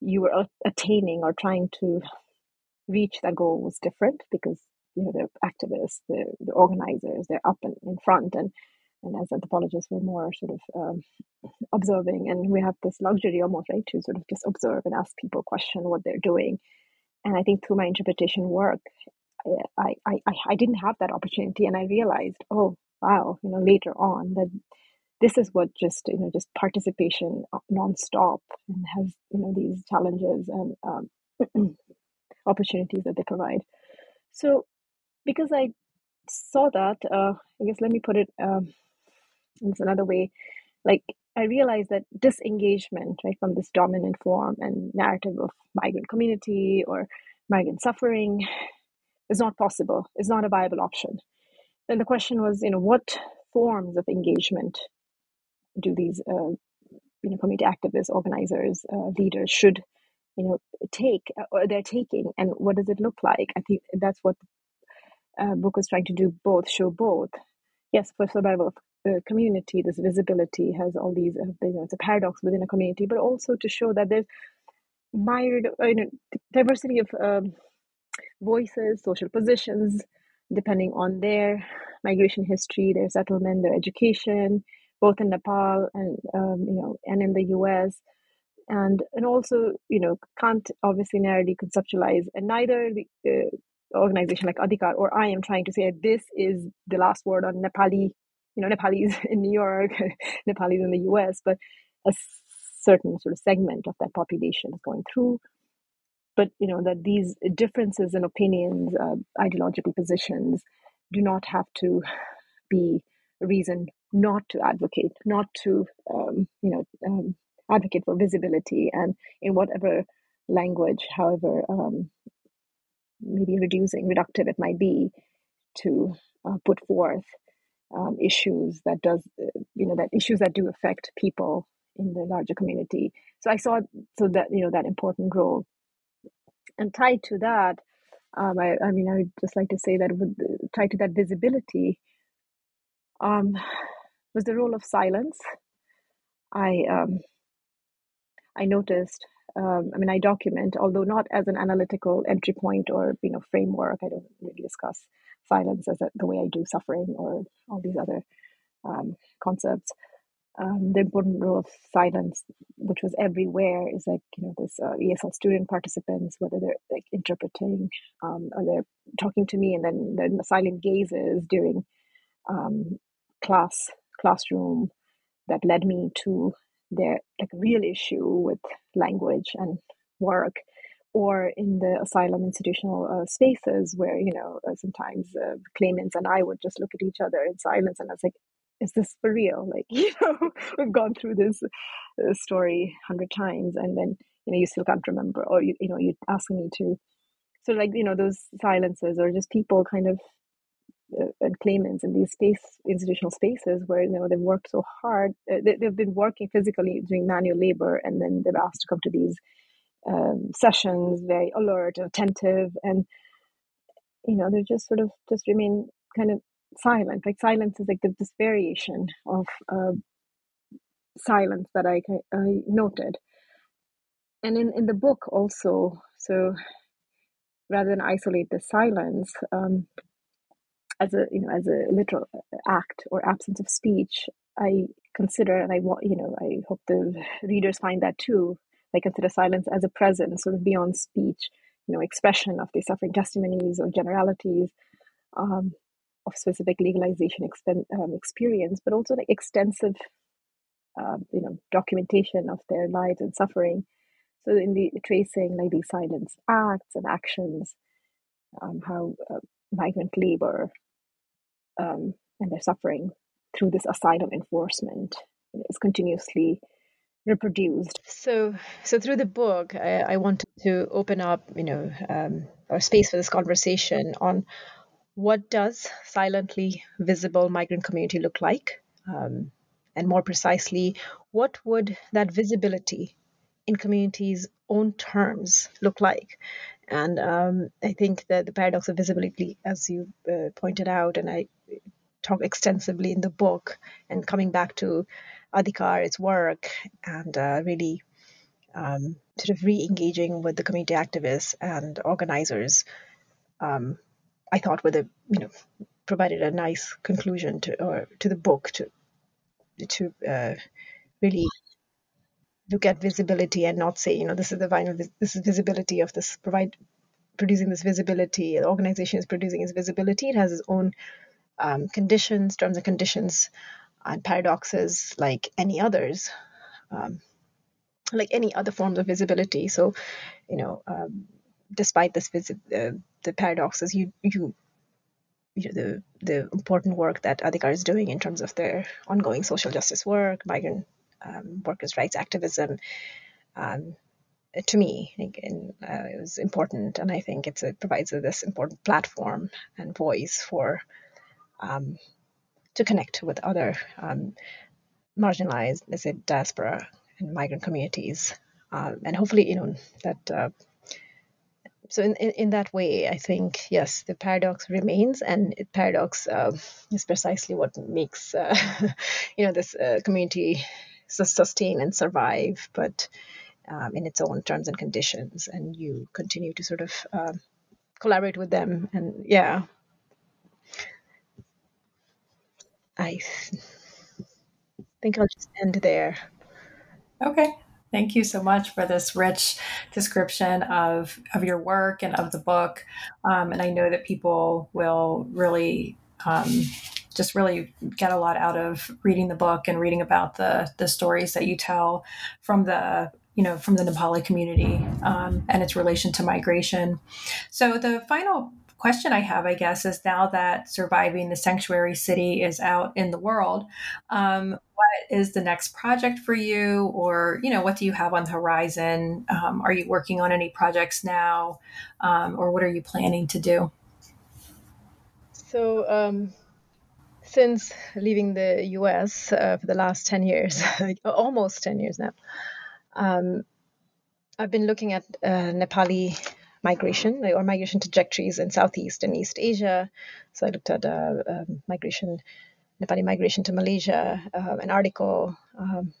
Speaker 2: you were attaining or trying to reach that goal was different because you know the activists the, the organizers they're up in, in front. And and as anthropologists we're more sort of um, observing and we have this luxury almost right to sort of just observe and ask people question what they're doing. And i think through my interpretation work I, I, I, I didn't have that opportunity and i realized oh wow you know later on that this is what just you know just participation nonstop and has you know these challenges and um, (clears throat) opportunities that they provide. So because i saw that uh, i guess let me put it um, in another way like I realized that disengagement, right, from this dominant form and narrative of migrant community or migrant suffering is not possible, is not a viable option. Then the question was, you know, what forms of engagement do these, uh, you know, community activists, organizers, uh, leaders should, you know, take uh, or they're taking, and what does it look like? I think that's what the uh, book is trying to do. Both show both. Yes, for survival of the community, this visibility has all these, you know, it's a paradox within a community, but also to show that there's myriad, uh, you know, diversity of um, voices, social positions, depending on their migration history, their settlement, their education, both in Nepal and um, you know, and in the U.S. and and also you know can't obviously narrowly conceptualize and neither the uh, organization like adhikar or i am trying to say this is the last word on nepali you know nepalis (laughs) in new york (laughs) nepalis in the us but a certain sort of segment of that population is going through. But you know that these differences in opinions uh, ideological positions do not have to be a reason not to advocate not to um, you know um, advocate for visibility and in whatever language however um, maybe reducing reductive it might be to uh, put forth um, issues that does you know that issues that do affect people in the larger community. So i saw so that you know that important role. And tied to that um, I, I mean i would just like to say that with tied to that visibility um, was the role of silence. I um, i noticed um, i mean i document although not as an analytical entry point or you know framework i don't really discuss silence as the way i do suffering or all these other um, concepts. Um, the important role of silence, which was everywhere, is like you know this uh, ESL student participants, whether they're like interpreting um, or they're talking to me, and then the silent gazes during um, class classroom that led me to their like real issue with language and work or in the asylum institutional uh, spaces where you know uh, sometimes uh, claimants and i would just look at each other in silence and i was like is this for real? Like, (laughs) you know, we've gone through this uh, story hundred times, and then you know you still can't remember, or you you know you asking me to. So like you know those silences, or just people kind of uh, and claimants in these space institutional spaces where you know they've worked so hard, uh, they, they've been working physically doing manual labor, and then they're asked to come to these um, sessions, very alert, attentive, and you know they're just sort of just remain kind of silent. Like silence is like this variation of uh, silence that I, I noted. And in, in the book also, so rather than isolate the silence um, as a you know as a literal act or absence of speech, I consider and I want you know I hope the readers find that too. I consider silence as a presence, sort of beyond speech, you know, expression of the suffering testimonies or generalities, um, of specific legalization expen- um, experience, but also like extensive, uh, you know, documentation of their lives and suffering. So in the tracing like these silence acts and actions, um, how uh, migrant labor um, and their suffering through this asylum enforcement is continuously reproduced.
Speaker 3: So, so through the book, I, I wanted to open up, you know, um, our space for this conversation on what does silently visible migrant community look like? Um, and more precisely, what would that visibility in communities' own terms look like? And um, I think that the paradox of visibility, as you uh, pointed out, and I talk extensively in the book, and coming back to Adhikaar, its work, and uh, really um, sort of re-engaging with the community activists and organizers um, I thought were the you know provided a nice conclusion to or to the book to to uh, really look at visibility and not say you know this is the final this is visibility of this provide producing this visibility the organization is producing its visibility it has its own um, conditions terms and conditions and paradoxes like any others um, like any other forms of visibility so you know um, despite this visi- uh, the paradoxes you you you know, the the important work that Adhikaar is doing in terms of their ongoing social justice work, migrant um, workers' rights activism. Um, to me, and, uh, it was important, and I think it provides this important platform and voice for um, to connect with other um, marginalized, let's say, diaspora and migrant communities, uh, and hopefully, you know, that uh, so in, in, in, that way i think yes the paradox remains and paradox uh, is precisely what makes uh, (laughs) you know this uh, community sustain and survive but um, in its own terms and conditions and you continue to sort of um, collaborate with them and yeah i think i'll just end there
Speaker 1: okay Thank you so much for this rich description of, of your work and of the book. Um, and I know that people will really um, just really get a lot out of reading the book and reading about the the stories that you tell from the you know from the Nepali community um, and its relation to migration. So the final question I have, I guess, is now that surviving the sanctuary city is out in the world, um, what is the next project for you, or you know, what do you have on the horizon? Um, are you working on any projects now, um, or what are you planning to do?
Speaker 2: So. Um, since leaving the US uh, for the last 10 years, (laughs) almost 10 years now, um, I've been looking at uh, Nepali migration or migration trajectories in Southeast and East Asia. So I looked at uh, uh, migration, Nepali migration to Malaysia, uh, an article. Um,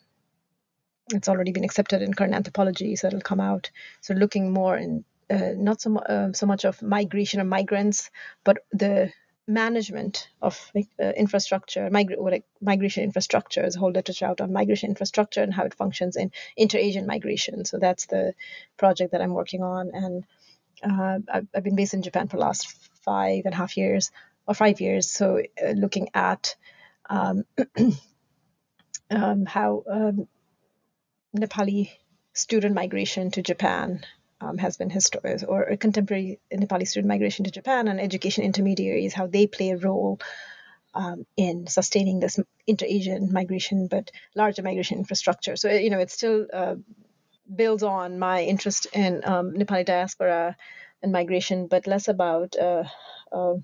Speaker 2: it's already been accepted in current anthropology, so it'll come out. So looking more in uh, not so, uh, so much of migration or migrants, but the management of uh, infrastructure, migra- like migration infrastructure. There's a whole literature out on migration infrastructure and how it functions in inter-Asian migration. So that's the project that I'm working on, and uh, I've, been based in Japan for the last five and a half years or five years. So uh, looking at um, (clears throat) um, how um, Nepali student migration to Japan um, has been historic or contemporary Nepali student migration to Japan and education intermediaries, how they play a role um, in sustaining this inter-Asian migration, but larger migration infrastructure. So you know, it's still uh, builds on my interest in um, Nepali diaspora and migration, but less about uh, uh,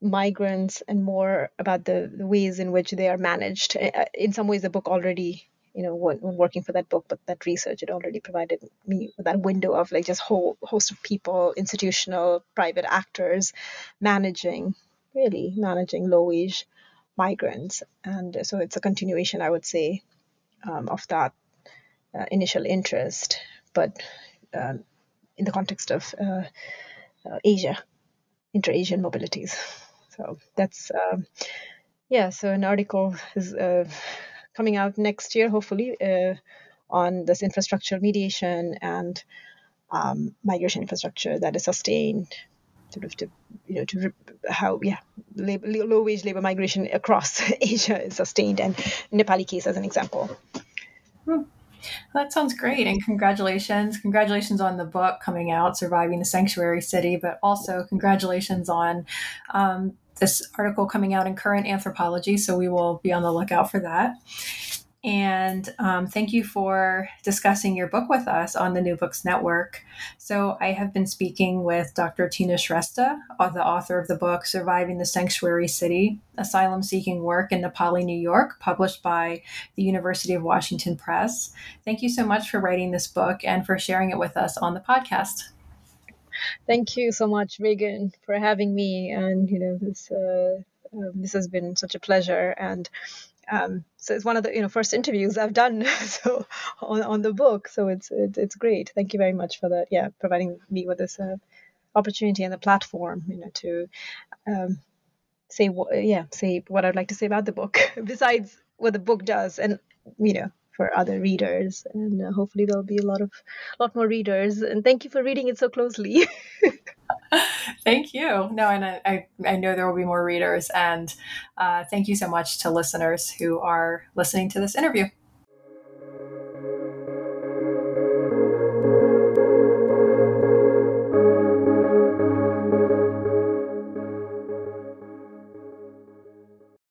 Speaker 2: migrants and more about the, the, ways in which they are managed. Uh, in some ways, the book already you know when, when, working for that book but that research it already provided me with that window of like just whole host of people institutional private actors managing really managing low wage migrants and so it's a continuation i would say um, of that uh, initial interest but um, in the context of uh, uh, asia inter-asian mobilities so that's um, yeah so an article is uh, coming out next year, hopefully, uh, on this infrastructure mediation and um, migration infrastructure that is sustained, sort of to you know to how yeah labor, low wage labor migration across (laughs) Asia is sustained, and Nepali case as an example.
Speaker 1: Hmm. Well, that sounds great, and congratulations! Congratulations on the book coming out, "Surviving the Sanctuary City," but also congratulations on um, this article coming out in Current Anthropology, so we will be on the lookout for that. And um, thank you for discussing your book with us on the New Books Network. So, I have been speaking with Dr. Tina Shrestha, uh, the author of the book Surviving the Sanctuary City Asylum Seeking Work in Nepali, New York, published by the University of Washington Press. Thank you so much for writing this book and for sharing it with us on the podcast.
Speaker 2: Thank you so much, Reagan, for having me. And you know, this uh, um, this has been such a pleasure. And um, so it's one of the you know first interviews I've done (laughs) so on, on the book. So it's, it's it's great. Thank you very much for that. Yeah, providing me with this uh, opportunity and the platform. You know, to um, say what yeah say what I'd like to say about the book (laughs) besides what the book does and you know for other readers and uh, hopefully there'll be a lot of a lot more readers. And thank you for reading it so closely. (laughs)
Speaker 1: Thank you. No and I, I know there will be more readers and uh, thank you so much to listeners who are listening to this interview